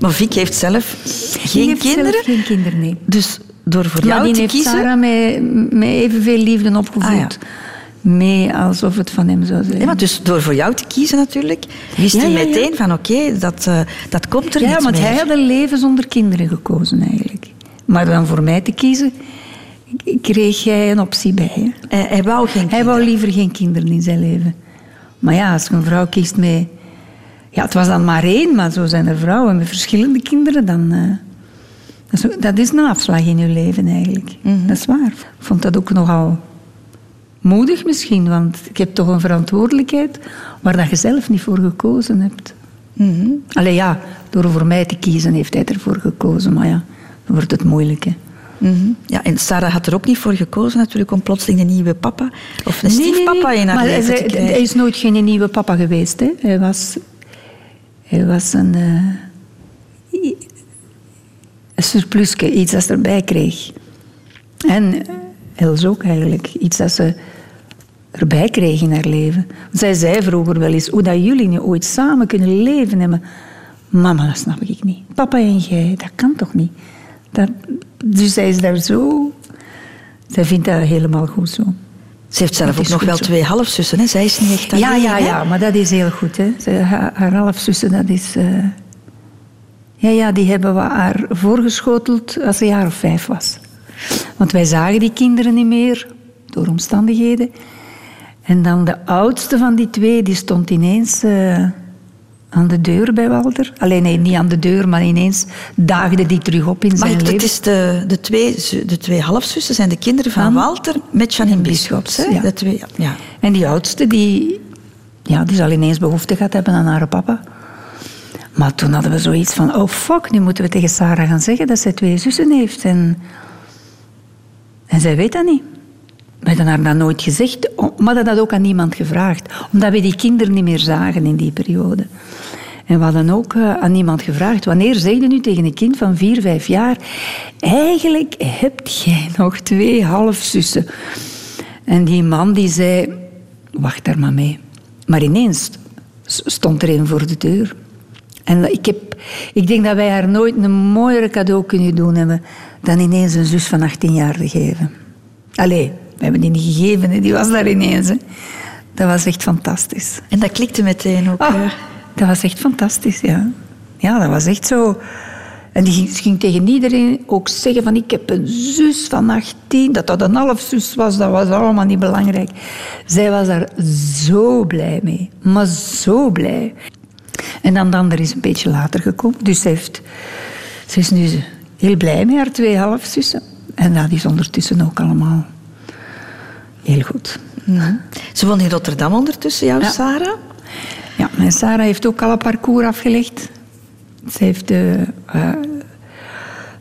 Maar Vic heeft zelf Die geen zelf kinderen. geen kinderen, nee. Dus door voor Maar jou die te heeft kiezen... Sarah met, met evenveel liefde opgevoed. Ah, ja. Mee alsof het van hem zou zijn. Ja, maar dus door voor jou te kiezen natuurlijk, wist Ja, hij ja, ja. meteen van oké, dat, eh, dat komt er ja, niet want meer. hij had een leven zonder kinderen gekozen eigenlijk. Maar dan voor mij te kiezen, kreeg jij een optie bij. Hè? Hij, hij wou geen Hij wou liever geen kinderen in zijn leven. Maar ja, als een vrouw kiest met... Ja, het was dan maar één, maar zo zijn er vrouwen met verschillende kinderen. Dan, eh, dat, is, dat is een afslag in je leven eigenlijk. Mhm. Dat is waar. Ik vond dat ook nogal moedig misschien, want ik heb toch een verantwoordelijkheid waar dat je zelf niet voor gekozen hebt. Mhm. Allee ja, door voor mij te kiezen heeft hij ervoor gekozen, maar ja, dan wordt het moeilijk. Hè. Mhm. Ja, en Sarah had er ook niet voor gekozen natuurlijk om plotseling een nieuwe papa of een stiefpapa in haar maar leven te krijgen. hij is nooit geen nieuwe papa geweest. Hè. Hij, was, hij was een, eh, een surplusje, iets dat ze erbij kreeg. En eh, Els ook eigenlijk, iets dat ze erbij kreeg in haar leven. Zij zei vroeger wel eens, hoe dat jullie nu ooit samen kunnen leven hebben. Mama, dat snap ik niet. Papa en jij, dat kan toch niet? Dat, dus zij is daar zo... Zij vindt dat helemaal goed zo. Ze heeft zelf ook nog wel zo. twee halfzussen. Hè? Zij is niet echt Ja, alleen, ja, ja, maar dat is heel goed. Hè. Haar, haar halfzussen, dat is... eh, Ja, ja, die hebben we haar voorgeschoteld als ze een jaar of vijf was. Want wij zagen die kinderen niet meer, door omstandigheden. En dan de oudste van die twee, die stond ineens eh, aan de deur bij Walter. Alleen nee, niet aan de deur, maar ineens daagde die terug op in zijn ik, leven. het is de, de, twee, de twee halfzussen zijn de kinderen van Van Walter met Janine Bischops. hè? ja. De twee, ja. En die oudste, die, ja, die zal ineens behoefte gehad hebben aan haar papa. Maar toen hadden we zoiets van, oh fuck, nu moeten we tegen Sarah gaan zeggen dat zij twee zussen heeft. En, en zij weet dat niet. We hadden haar dat nooit gezegd, maar dat had ook aan niemand gevraagd. Omdat we die kinderen niet meer zagen in die periode. En we hadden ook eh, aan niemand gevraagd, wanneer zeg je nu tegen een kind van vier, vijf jaar, eigenlijk heb jij nog twee halfzussen. En die man die zei, wacht daar maar mee. Maar ineens stond er een voor de deur. En ik, heb, ik denk dat wij haar nooit een mooiere cadeau kunnen doen hebben dan ineens een zus van 18 jaar te geven. Allee, we hebben die niet gegeven, hè, die was daar ineens. Hè. Dat was echt fantastisch. En dat klikte meteen ook. Ah, dat was echt fantastisch, ja. Ja, dat was echt zo... En die ging, ze ging tegen iedereen ook zeggen van ik heb een zus van 18. Dat dat een halfzus was, dat was allemaal niet belangrijk. Zij was daar zo blij mee. Maar zo blij. En dan de ander is een beetje later gekomen. Dus ze, heeft, ze is nu heel blij met haar twee halfzussen. En dat is ondertussen ook allemaal heel goed. Mhm. Ze woont in Rotterdam ondertussen, jouw Ja. Sarah. Ja, en Sarah heeft ook al een parcours afgelegd. Ze heeft de eh,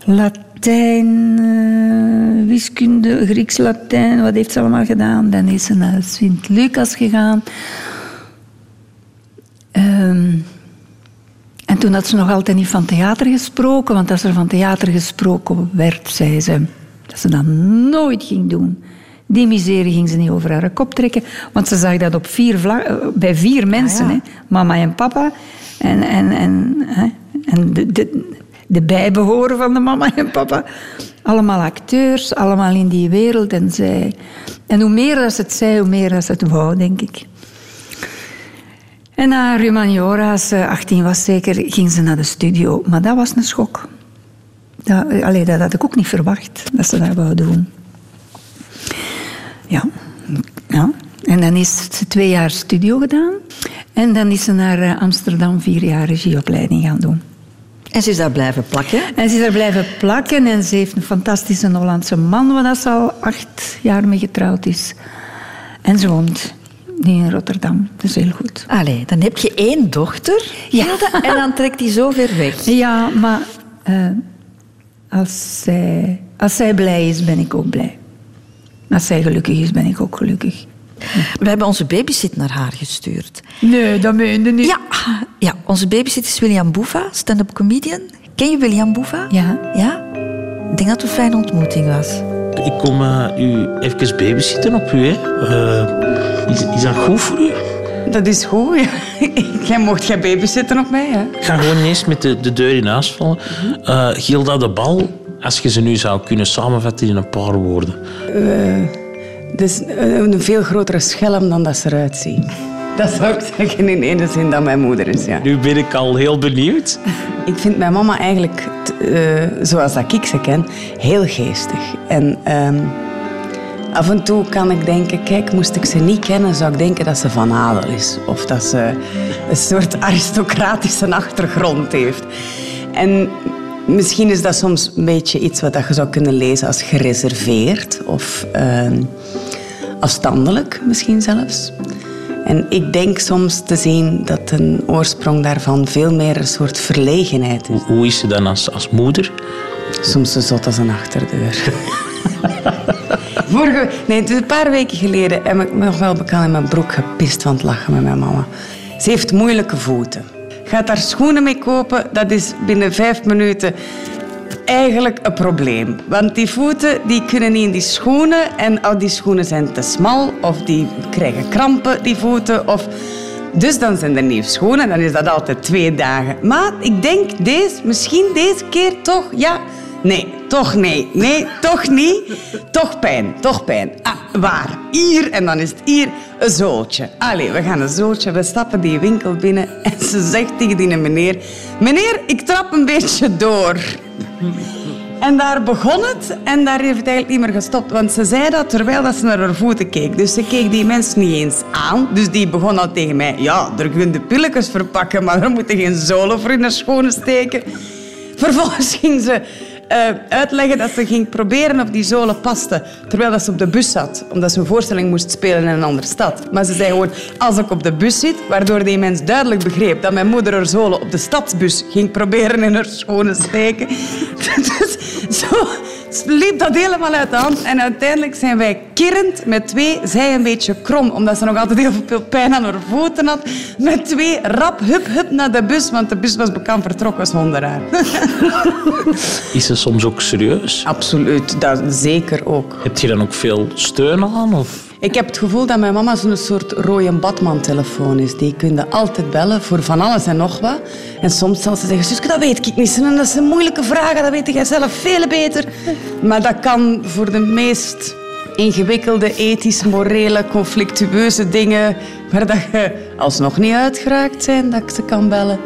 Latijn, eh, wiskunde, Grieks-Latijn, wat heeft ze allemaal gedaan? Dan is ze naar Sint-Lucas gegaan. Ehm, en toen had ze nog altijd niet van theater gesproken, want als er van theater gesproken werd, zei ze dat ze dat nooit ging doen. Die miserie ging ze niet over haar kop trekken, want ze zag dat op vier eh, bij vier mensen. ja. Hè? Mama en papa en, en, en, hè? en de, de, de bijbehoren van de mama en papa. Allemaal acteurs, allemaal in die wereld. En, zij, en hoe meer dat ze het zei, hoe meer dat ze het wou, denk ik. En na als ze 18 was zeker, ging ze naar de studio. Maar dat was een schok. Dat, allee, dat had ik ook niet verwacht, dat ze dat wou doen. Ja. ja. En dan is ze twee jaar studio gedaan. En dan is ze naar eh, Amsterdam vier jaar regieopleiding gaan doen. En ze is daar blijven plakken. En ze is daar blijven plakken en ze heeft een fantastische Hollandse man, waar ze al acht jaar mee getrouwd is. En ze woont nu in Rotterdam. Dat is heel goed. Allee, dan heb je één dochter, Hilde, en dan trekt die zo ver weg. Ja, maar eh, als, zij, als zij blij is, ben ik ook blij. Als zij gelukkig is, ben ik ook gelukkig. We hebben onze babysit naar haar gestuurd. Nee, dat meende niet. Ja, ja onze babysit is William Boeva, stand-up comedian. Ken je William Boeva? Ja. Ja? Ik denk dat het een fijne ontmoeting was. Ik kom eh, u even babysitten op u. Hè. Eh, is, is dat goed voor u? Dat is goed, ja. Jij mocht geen babysitten op mij, hè? Ik ga gewoon eens met de, de deur in huis vallen. Eh Gilda de Bal, als je ze nu zou kunnen samenvatten in een paar woorden. Dus een, veel grotere schelm dan dat ze eruit ziet. Dat zou ik zeggen in ene zin dat mijn moeder is, ja. Nu ben ik al heel benieuwd. Ik vind mijn mama eigenlijk, eh, zoals dat ik ze ken, heel geestig. En ehm, af en toe kan ik denken, kijk, moest ik ze niet kennen, zou ik denken dat ze van adel is. Of dat ze een soort aristocratische achtergrond heeft. En misschien is dat soms een beetje iets wat je zou kunnen lezen als gereserveerd of ehm, afstandelijk misschien zelfs. En ik denk soms te zien dat een oorsprong daarvan veel meer een soort verlegenheid is. Hoe is ze dan als, als moeder? Soms zo zot als een achterdeur. Vorige, nee, dus een paar weken geleden heb ik me nog wel bekend in mijn broek gepist van het lachen met mijn mama. Ze heeft moeilijke voeten. Gaat daar schoenen mee kopen, dat is binnen vijf minuten eigenlijk een probleem. Want die voeten die kunnen niet in die schoenen en al die schoenen zijn te smal of die krijgen krampen, die voeten. Of... Dus dan zijn er nieuwe schoenen, dan is dat altijd twee dagen. Maar ik denk deze, misschien deze keer toch, ja, nee, toch nee, nee, toch niet. Toch pijn, toch pijn. Ah, waar? Hier en dan is het hier een zooltje. Allee, we gaan een zooltje, we stappen die winkel binnen en ze zegt tegen die meneer, meneer, ik trap een beetje door. En daar begon het en daar heeft het eigenlijk niet meer gestopt. Want ze zei dat terwijl dat ze naar haar voeten keek. Dus ze keek die mensen niet eens aan. Dus die begon al tegen mij... Ja, er kunnen de pilletjes verpakken, maar er moeten geen zolen voor in de schoenen steken. Vervolgens ging ze eh, uitleggen dat ze ging proberen of die zolen pasten. Terwijl dat ze op de bus zat. Omdat ze een voorstelling moest spelen in een andere stad. Maar ze zei gewoon, als ik op de bus zit... Waardoor die mens duidelijk begreep dat mijn moeder haar zolen op de stadsbus ging proberen in haar schoenen steken. dus zo liep dat helemaal uit de hand. En uiteindelijk zijn wij kerend met twee, zij een beetje krom, omdat ze nog altijd heel veel pijn aan haar voeten had. Met twee rap, hup, hup naar de bus, want de bus was bekend vertrokken zonder haar. Is ze soms ook serieus? Absoluut, dat zeker ook. Heb je dan ook veel steun aan? Of? Ik heb het gevoel dat mijn mama zo'n soort rode Batman-telefoon is. Die kun je altijd bellen voor van alles en nog wat. En soms zal ze zeggen, Suske, dat weet ik niet. En dat zijn moeilijke vragen, dat weet jij zelf veel beter. Maar dat kan voor de meest ingewikkelde, ethisch, morele, conflictueuze dingen... waar dat je alsnog niet uitgeraakt zijn, dat ik ze kan bellen.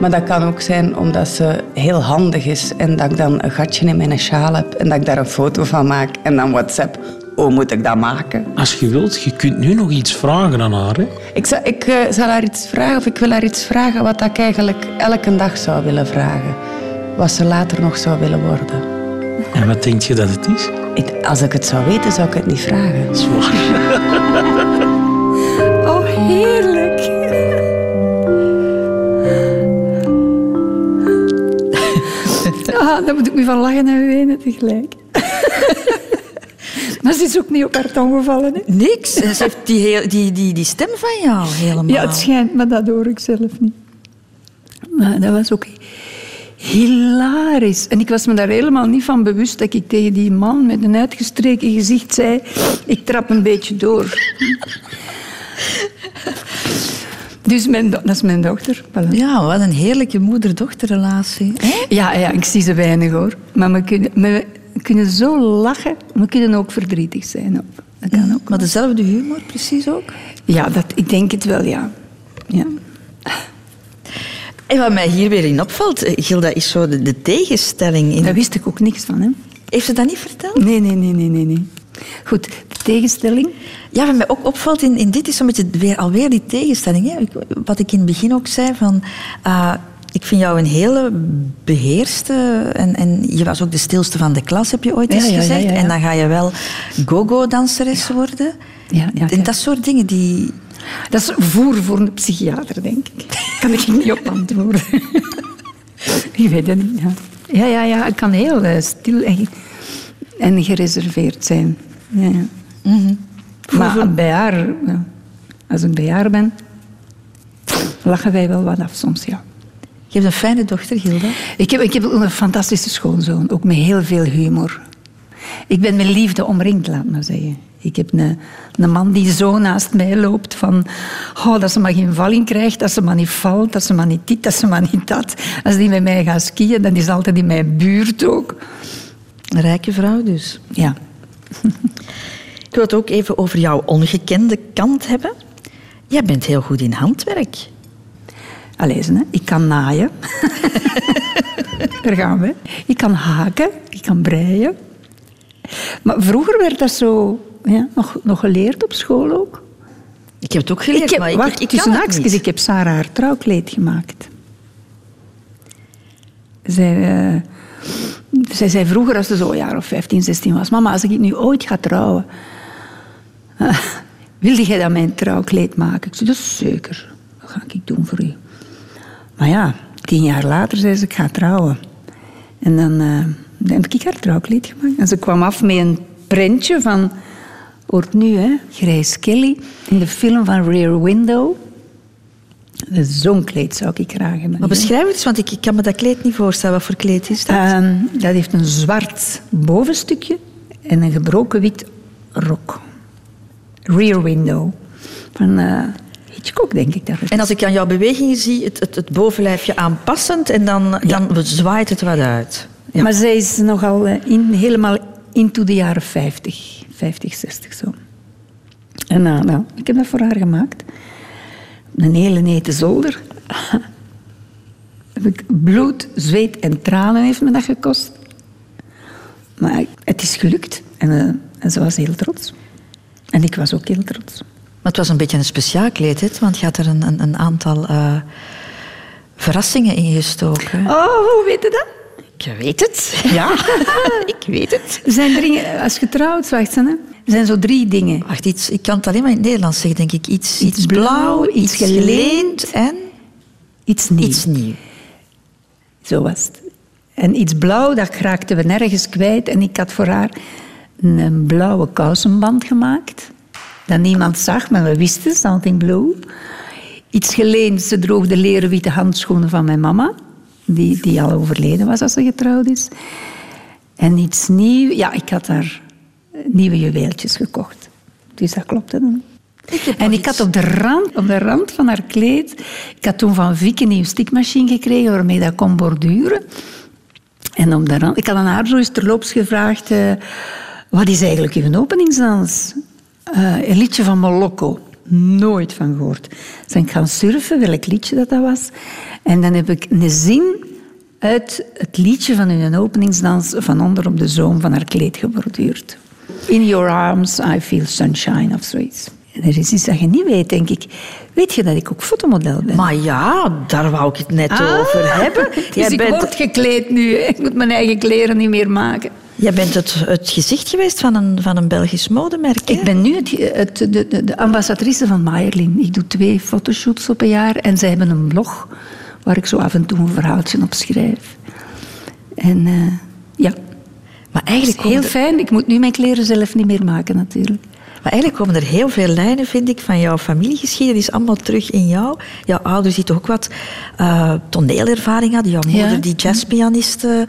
Maar dat kan ook zijn omdat ze heel handig is en dat ik dan een gatje in mijn sjaal heb en dat ik daar een foto van maak en dan WhatsApp. Hoe moet ik dat maken? Als je wilt, je kunt nu nog iets vragen aan haar. Hè? Ik, zou, ik eh, zal haar iets vragen, of ik wil haar iets vragen wat ik eigenlijk elke dag zou willen vragen. Wat ze later nog zou willen worden. En wat denk je dat het is? Ik, als ik het zou weten, zou ik het niet vragen. Zwaar. Oh, heerlijk. Ah, daar moet ik me van lachen en wenen tegelijk. Maar ze is ook niet op haar tong gevallen. Hè? Niks. En ze heeft die, heel- die, die, die stem van jou helemaal. Ja, het schijnt, maar dat hoor ik zelf niet. Maar dat was ook hilarisch. En ik was me daar helemaal niet van bewust dat ik tegen die man met een uitgestreken gezicht zei... Ik trap een beetje door. Dus mijn dat is mijn dochter. Voilà. Ja, wat een heerlijke moeder-dochterrelatie. Ja, ja, ik zie ze weinig hoor. Maar we kunnen, we kunnen zo lachen, we kunnen ook verdrietig zijn. Dat kan ook. Maar dezelfde humor precies ook? Ja, dat, ik denk het wel, ja. ja. En wat mij hier weer in opvalt, eh, Gilda, is zo de, de tegenstelling. In... Daar wist ik ook niks van. Hè? Heeft ze dat niet verteld? Nee, nee, nee, nee, nee. nee. Goed, de tegenstelling. Ja, wat mij ook opvalt in, in dit is een beetje weer, alweer die tegenstelling. Hè? Wat ik in het begin ook zei, van... ah, ik vind jou een hele beheerste en, en je was ook de stilste van de klas, heb je ooit eens ja, ja, gezegd. ja. En dan ga je wel go-go-danseres worden. Ja, ja, En dat soort dingen die... Dat is voer voor een psychiater, denk ik. Kan ik niet op antwoorden. ik weet het niet. Ja, ja, ja, ja ik kan heel eh, stil en, en gereserveerd zijn. Ja, ja. Mhm. Maar bij haar, als ik bij haar ben, lachen wij wel wat af soms, ja. Je hebt een fijne dochter, Gilda. Ik heb, ik heb een fantastische schoonzoon, ook met heel veel humor. Ik ben met liefde omringd, laat maar zeggen. Ik heb een, een man die zo naast mij loopt van... Oh, dat ze maar geen valling krijgt, dat ze maar niet valt, dat ze maar niet dit, dat ze maar niet dat. Als die met mij gaat skiën, dan is altijd in mijn buurt ook. Een rijke vrouw dus. Ja. Ik wil het ook even over jouw ongekende kant hebben. Jij bent heel goed in handwerk. Allee, hè. ik kan naaien. Daar gaan we. Ik kan haken, ik kan breien. Maar vroeger werd dat zo ja, nog, nog geleerd op school ook. Ik heb het ook geleerd, ik heb, maar ik- wacht, ik kan het haakjes, niet. ik heb Sarah haar trouwkleed gemaakt. Zij, eh, zij zei vroeger, als ze zo een jaar of 15, 16 was... Mama, als ik nu ooit ga trouwen... eh, wilde jij dan mijn trouwkleed maken? Ik zei, dat is zeker. Dat ga ik doen voor u. Maar ja, tien jaar later zei ze, ik ga trouwen. En dan, eh, dan heb ik haar trouwkleed gemaakt. En ze kwam af met een prentje van... Hoort nu, hè? Grace Kelly in de film van Rear Window. Zo'n kleed zou ik graag hebben. Maar beschrijf het eens, want ik, ik kan me dat kleed niet voorstellen. Wat voor kleed is dat? Ehm, dat heeft een zwart bovenstukje en een gebroken wit rok. Rear Window. Van eh, Hitchcock, denk ik. Dat het En als ik aan jouw bewegingen zie, het, het, het bovenlijfje aanpassend en dan, dan zwaait het wat uit. Ja. Maar zij is nogal eh, in, helemaal into de jaren 50. 50, 60 zo. En nou, nou, ik heb dat voor haar gemaakt. Een hele nete zolder. Heb ik bloed, zweet en tranen heeft me dat gekost. Maar het is gelukt. En, eh, en ze was heel trots. En ik was ook heel trots. Maar het was een beetje een speciaal kleed, hè? want je had er een, een, een aantal eh, verrassingen in gestoken. Oh, hoe weet je dat? Ik weet het. Ja, ik weet het. Er zijn dingen, als je trouwt, wacht hè. Er zijn zo drie dingen. Wacht, iets, ik kan het alleen maar in het Nederlands zeggen, denk ik. Iets, iets, blauw, blauw, iets geleend geleend en Iets nieuws. iets nieuw. Zo was het. En iets blauw, dat raakten we nergens kwijt. En ik had voor haar een blauwe kousenband gemaakt. Dat niemand zag, maar we wisten, something blue. Iets geleend, ze droeg de leren witte handschoenen van mijn mama. Die, die al overleden was als ze getrouwd is. En iets nieuws, ja, ik had haar nieuwe juweeltjes gekocht. Dus dat klopte dan. En ik had op de, rand, op de rand van haar kleed... Ik had toen van Vic een nieuwe stikmachine gekregen waarmee dat kon borduren. En op de rand... Ik had aan haar zo eens terloops gevraagd... eh, wat is eigenlijk uw openingsdans? Eh, een liedje van Molokko. Nooit van gehoord. Dus ben ik gaan surfen, welk liedje dat, dat was. En dan heb ik een zin uit het liedje van hun openingsdans... van onder op de zoom van haar kleed geborduurd. In your arms I feel sunshine of zoiets. En er is iets dat je niet weet, denk ik. Weet je dat ik ook fotomodel ben? Maar ja, daar wou ik het net Ah, over hebben. Dus ik word gekleed nu. hè. Ik moet mijn eigen kleren niet meer maken. Jij bent het, het gezicht geweest van een, van een Belgisch modemerk. hè? Ik ben nu het, het, de, de, de ambassadrice van Mayerlin. Ik doe twee fotoshoots op een jaar. En zij hebben een blog waar ik zo af en toe een verhaaltje op schrijf. En eh, ja, Maar eigenlijk, heel fijn. Ik moet nu mijn kleren zelf niet meer maken natuurlijk. Maar eigenlijk komen er heel veel lijnen, vind ik, van jouw familiegeschiedenis allemaal terug in jou. Jouw ouders die toch ook wat eh, toneelervaring hadden. Jouw moeder Ja. die jazzpianiste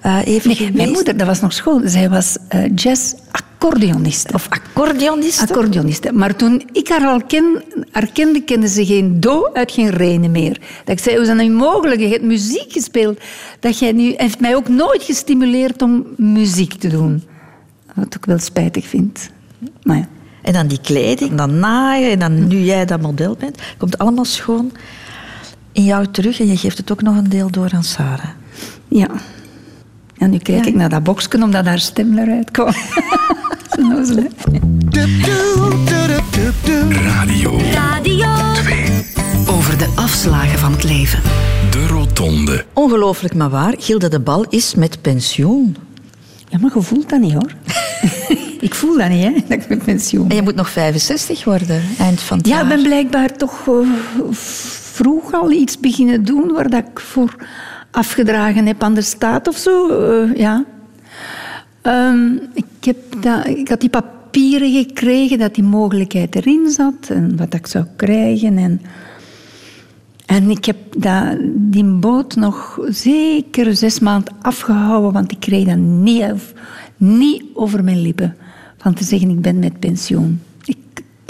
eh even Nee, mijn moeder, dat was nog school. Zij was eh jazz-accordeoniste. Of accordeoniste. Accordeoniste. Maar toen ik haar al ken, haar kende, ze geen do uit geen renen meer. Dat ik zei, hoe is dat nu mogelijk? Je hebt muziek gespeeld. Dat jij nu... heeft mij ook nooit gestimuleerd om muziek te doen. Wat ik wel spijtig vind. Maar ja. En dan die kleding, en dan naaien, en dan nu jij dat model bent, komt allemaal schoon in jou terug en je geeft het ook nog een deel door aan Sarah. Ja. En nu kijk ik naar dat boxje omdat haar stem eruit kwam. Radio Radio 2. over de afslagen van het leven. De Rotonde. Ongelooflijk maar waar, Gilda de Bal is met pensioen. Ja, maar je voelt dat niet hoor. ik voel dat niet, hè, dat ik met pensioen En je moet nog 65 worden, eind van het Ja, jaar. ik ben blijkbaar toch eh, vroeg al iets beginnen doen waar dat ik voor afgedragen heb aan de staat of zo. eh, ja. Ehm, ik, heb dat, ik had die papieren gekregen dat die mogelijkheid erin zat en wat ik zou krijgen. En, en ik heb dat, die boot nog zeker zes maanden afgehouden, want ik kreeg dat niet, niet over mijn lippen. Van te zeggen, ik ben met pensioen. Ik,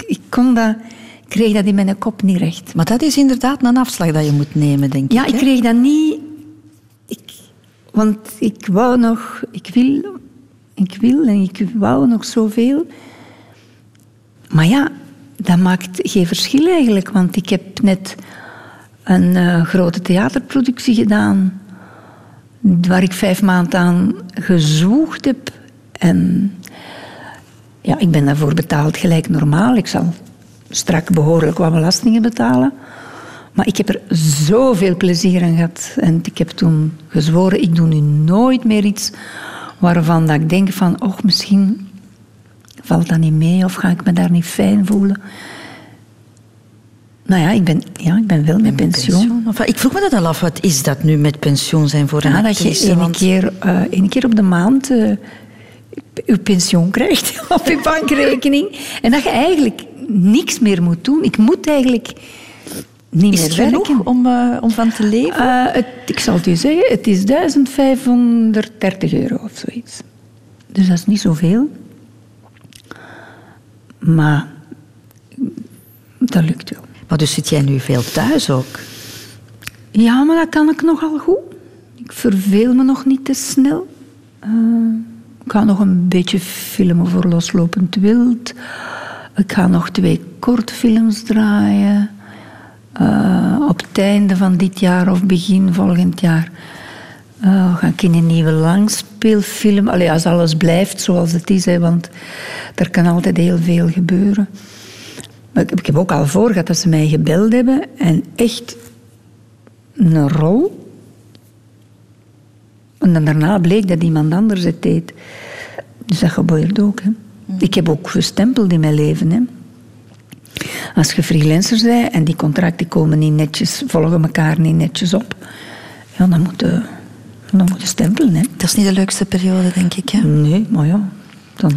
ik kon dat, ik kreeg dat in mijn kop niet recht. Maar dat is inderdaad een afslag dat je moet nemen, denk Ja, ik. ik hè? kreeg dat niet. Ik, want ik wou nog, ik wil, ik wil en ik wou nog zoveel. Maar ja, dat maakt geen verschil eigenlijk, want ik heb net een eh, grote theaterproductie gedaan, waar ik vijf maanden aan gezwoegd heb. En ja, ik ben daarvoor betaald gelijk normaal. Ik zal strak behoorlijk wat belastingen betalen. Maar ik heb er zoveel plezier aan gehad. En ik heb toen gezworen, ik doe nu nooit meer iets waarvan dat ik denk van, och, misschien valt dat niet mee of ga ik me daar niet fijn voelen. Nou ja, ik ben, ja, ik ben wel met pensioen. Ik vroeg me dat al af, wat is dat nu met pensioen zijn voor een Ja, dat je actrice? één Want- keer, één keer op de maand eh, je pensioen krijgt op je bankrekening. En dat je eigenlijk niks meer moet doen. Ik moet eigenlijk niet Is meer het werken. genoeg om, eh, om van te leven? Eh, het, ik zal het u zeggen, het is 1530 euro of zoiets. Dus dat is niet zoveel. Maar dat lukt wel. Maar dus zit jij nu veel thuis ook? Ja, maar dat kan ik nogal goed. Ik verveel me nog niet te snel. Eh, ik ga nog een beetje filmen voor Loslopend Wild. Ik ga nog twee kortfilms draaien. Eh, op het einde van dit jaar of begin volgend jaar eh, ga ik in een nieuwe langspeelfilm. Allee, als alles blijft zoals het is, want er kan altijd heel veel gebeuren. Maar ik, ik heb ook al voor gehad dat ze mij gebeld hebben en echt een rol. En dan daarna bleek dat iemand anders het deed. Dus dat gebeurt ook. Hè. Ik heb ook gestempeld in mijn leven. Hè. Als je freelancer bent en die contracten komen niet netjes, volgen elkaar niet netjes op, ja, dan moet je, dan moet je stempelen. Hè. Dat is niet de leukste periode, denk ik. Hè? Nee, maar ja. Dan...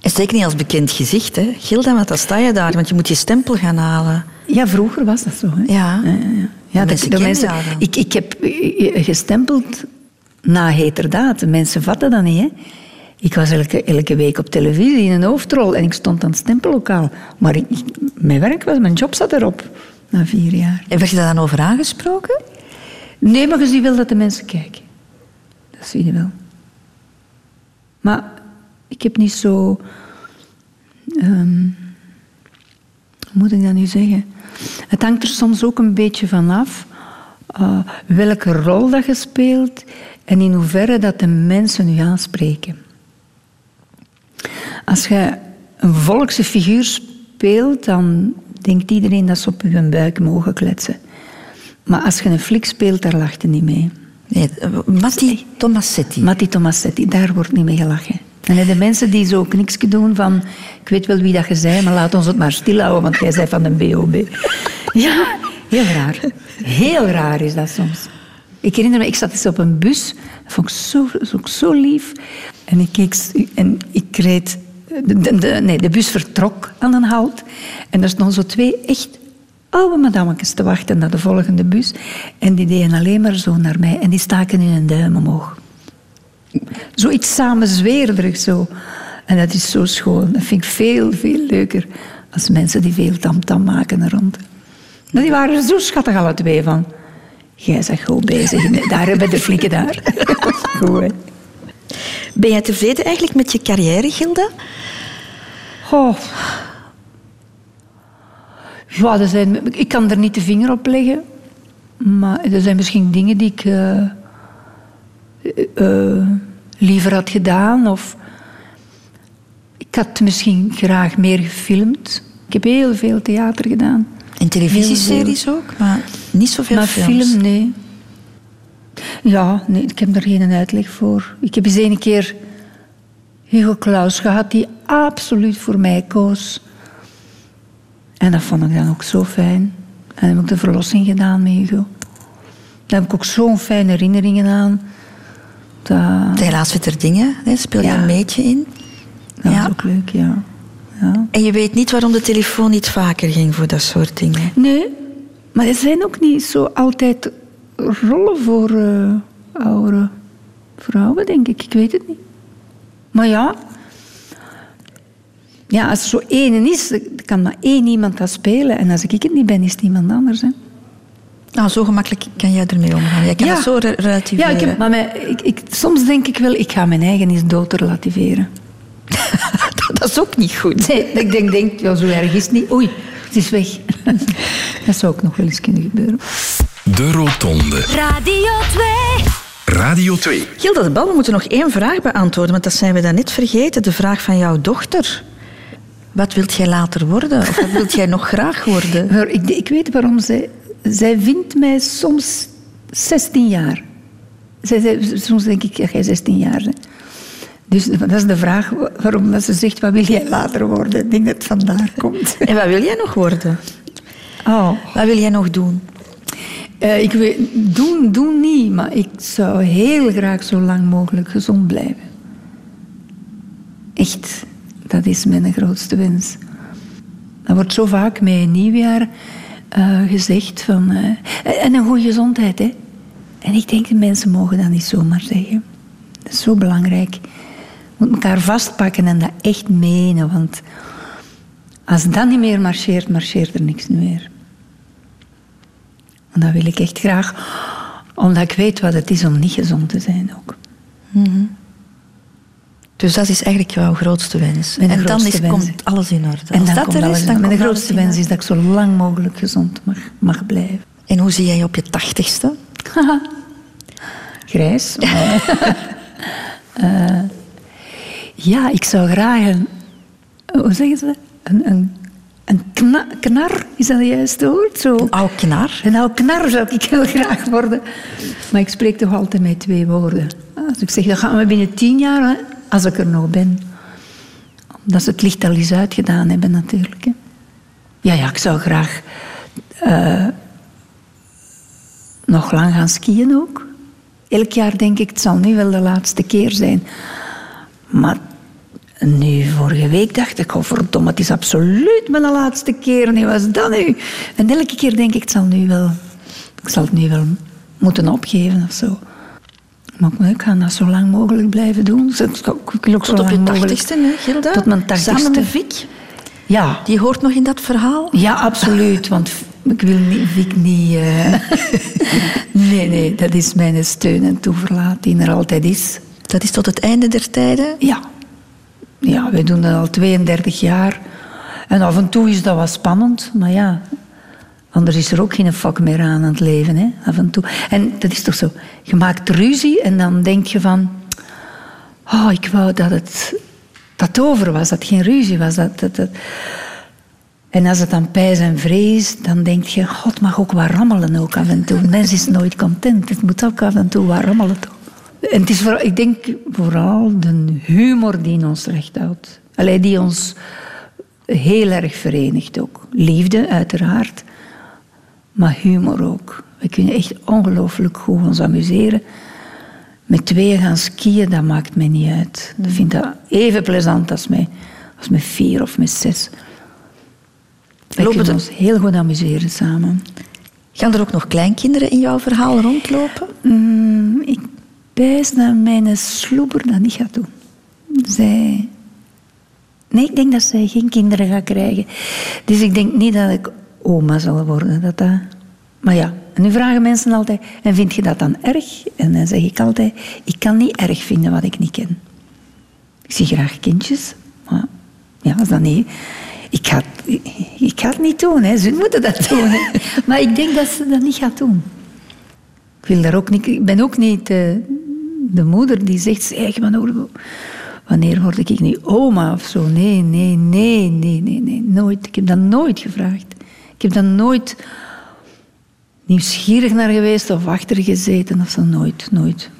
En zeker niet als bekend gezicht. Hè? Gilda, want dan sta je daar, want je moet je stempel gaan halen. Ja, vroeger was dat zo. Hè. Ja. Ja, ja, ja. Ja, de, mensen de mensen, ik, ik heb eh, gestempeld na heterdaad. Mensen vatten dat niet. Hè. Ik was elke, elke week op televisie in een hoofdrol en ik stond aan het stempellokaal. Maar ik, mijn werk was, mijn job zat erop na vier jaar. En werd je daar dan over aangesproken? Nee, maar je ziet wel dat de mensen kijken. Dat zie je wel. Maar ik heb niet zo... ehm, hoe moet ik dat nu zeggen? Het hangt er soms ook een beetje van af eh, welke rol dat je speelt en in hoeverre dat de mensen u aanspreken. Als je een volkse figuur speelt, dan denkt iedereen dat ze op hun buik mogen kletsen. Maar als je een flik speelt, daar lacht je niet mee. Nee, eh, Matti Tomassetti. Matti Tomassetti, daar wordt niet mee gelachen. En de mensen die zo niks doen van... Ik weet wel wie dat je zei, maar laat ons het maar stilhouden, want jij zei van de BOB. Ja, heel raar. Heel raar is dat soms. Ik herinner me, ik zat eens op een bus. Dat vond ik zo, zo lief. En ik keek... En ik reed... De, nee, de bus vertrok aan een halt. En er stonden zo twee echt oude madammetjes te wachten naar de volgende bus. En die deden alleen maar zo naar mij. En die staken hun duim omhoog. Zoiets samenzweerderig zo. En dat is zo schoon. Dat vind ik veel, veel leuker als mensen die veel tamtam maken er rond. Maar die waren er zo schattig alle twee van. Jij bent goed bezig. Daar hebben de flikken daar. Goed, hè. Ben jij tevreden eigenlijk met je carrière, Gilda? Goh. Ja, er zijn, ik kan er niet de vinger op leggen. Maar er zijn misschien dingen die ik eh, eh, eh, liever had gedaan. Of ik had misschien graag meer gefilmd. Ik heb heel veel theater gedaan. En televisieseries ook, maar niet zoveel maar films. film, nee. Ja, nee, ik heb daar geen uitleg voor. Ik heb eens een keer Hugo Claus gehad die absoluut voor mij koos. En dat vond ik dan ook zo fijn. En heb ik de verlossing gedaan met Hugo. Daar heb ik ook zo'n fijne herinneringen aan. Dat, Helaas Witter Dingen, hè, speel je Ja. een beetje in. dat Ja. was ook leuk, ja. ja. En je weet niet waarom de telefoon niet vaker ging voor dat soort dingen. Nee, maar er zijn ook niet zo altijd rollen voor eh oudere vrouwen, denk ik. Ik weet het niet. Maar ja, ja als er zo één is, kan maar één iemand dat spelen. En als ik het niet ben, is het iemand anders. Hè. Nou, zo gemakkelijk kan jij ermee omgaan. Jij kan Ja. het zo re- Ja, relativeren. ik heb, maar mij- ik, ik, soms denk ik wel, ik ga mijn eigen eens dood relativeren. dat is ook niet goed. Nee, ik denk, denk ja, zo erg is het niet. Oei, het is weg. dat zou ook nog wel eens kunnen gebeuren. De Rotonde. Radio 2. Radio 2. Gilda de Bal, we moeten nog één vraag beantwoorden, want dat zijn we net vergeten. De vraag van jouw dochter. Wat wilt jij later worden? Of wat wilt jij nog graag worden? Ik, ik weet waarom zij... Zij vindt mij soms 16 jaar. Zij, zij- soms denk ik dat jij 16 jaar bent. Dus dat is de vraag waarom dat ze zegt, wat wil jij later worden? Ik denk dat het vandaar komt. En wat wil jij nog worden? Oh. Wat wil jij nog doen? Eh, ik weet, doen, doen niet, maar ik zou heel graag zo lang mogelijk gezond blijven. Echt, dat is mijn grootste wens. Dat wordt zo vaak met een nieuwjaar eh, gezegd van... eh, en een goede gezondheid, hè. En ik denk, de mensen mogen dat niet zomaar zeggen. Dat is zo belangrijk. Je moet elkaar vastpakken en dat echt menen, want... Als dat niet meer marcheert, marcheert er niks meer. En dat wil ik echt graag, omdat ik weet wat het is om niet gezond te zijn ook. Dus dat is eigenlijk jouw grootste wens. Mijn en dan grootste is, wens. komt alles in orde. En Als dan dat er is, dan Mijn alles grootste wens is dat ik zo lang mogelijk gezond mag, mag blijven. En hoe zie jij je op je tachtigste? Grijs. maar- Eh, ja, ik zou graag een... Hoe zeggen ze? Een, een, een kna- knar, is dat het juiste woord? Zo. Een oude knar? Een oude knar zou ik heel graag worden. Maar ik spreek toch altijd met twee woorden. Als ik zeg, dat gaan we binnen tien jaar, als ik er nog ben. Omdat ze het licht al eens uitgedaan hebben, natuurlijk. Hè. Ja, ja, ik zou graag eh, nog lang gaan skiën ook. Elk jaar denk ik, het zal nu wel de laatste keer zijn. Maar nu, vorige week dacht ik, oh verdomme, het is absoluut mijn laatste keer. Nee, wat is dat nu? En elke keer denk ik, het zal nu wel, ik zal het nu wel moeten opgeven of zo. Maar ik ga dat zo lang mogelijk blijven doen. Ik wil ook zo Tot op je lang mogelijk- tachtigste, hè, Gilda? Tot mijn tachtigste. Samen met Vic. Ja. Die hoort nog in dat verhaal? Ja, absoluut. Want ik wil niet, Vic niet... eh, nee, nee, dat is mijn steun en toeverlaat die er altijd is. Dat is tot het einde der tijden? Ja. Ja, wij doen dat al 32 jaar. En af en toe is dat wat spannend, maar ja... Anders is er ook geen vak meer aan het leven, hè, af en toe. En dat is toch zo. Je maakt ruzie en dan denk je van... Oh, ik wou dat het, dat over was, dat het geen ruzie was. Dat, dat, dat. En als het dan pijs en vrees, dan denk je... God, mag ook wat rammelen ook af en toe. Mens is nooit content. Het moet ook af en toe wat rammelen. Toch? En het is vooral, ik denk vooral de humor die in ons recht houdt. Allee, die ons heel erg verenigt ook. Liefde, uiteraard. Maar humor ook. We kunnen echt ongelooflijk goed ons amuseren. Met tweeën gaan skiën, dat maakt mij niet uit. Ik vind dat even plezant als met, als met vier of met zes. We Lopen kunnen ons heel goed amuseren samen. Gaan er ook nog kleinkinderen in jouw verhaal rondlopen? Mm, ik wijs dat mijn sloeber dat niet gaat doen. Zij... Nee, ik denk dat zij geen kinderen gaat krijgen. Dus ik denk niet dat ik oma zal worden. Dat dat... Maar ja, en nu vragen mensen altijd... En vind je dat dan erg? En dan zeg ik altijd... Ik kan niet erg vinden wat ik niet ken. Ik zie graag kindjes. Maar ja, als dat niet... Ik ga, het- ik ga het niet doen. Hè. Ze moeten dat doen. Hè. Maar ik denk dat ze dat niet gaat doen. Ik, wil daar ook niet, ik ben ook niet eh, de moeder die zegt... Zeg, maar wanneer word ik nu oma of zo? Nee, nee, nee, nee, nee, nee, nooit. Ik heb dat nooit gevraagd. Ik heb daar nooit nieuwsgierig naar geweest of achter gezeten of zo. Nooit, nooit.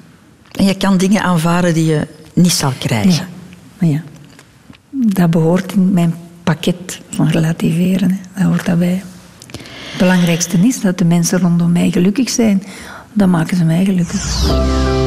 En je kan dingen aanvaren die je niet zal krijgen. Maar ja, dat behoort in mijn pakket van relativeren. Hè. Dat hoort daarbij. Het belangrijkste is dat de mensen rondom mij gelukkig zijn. Dan maken ze mij gelukkig.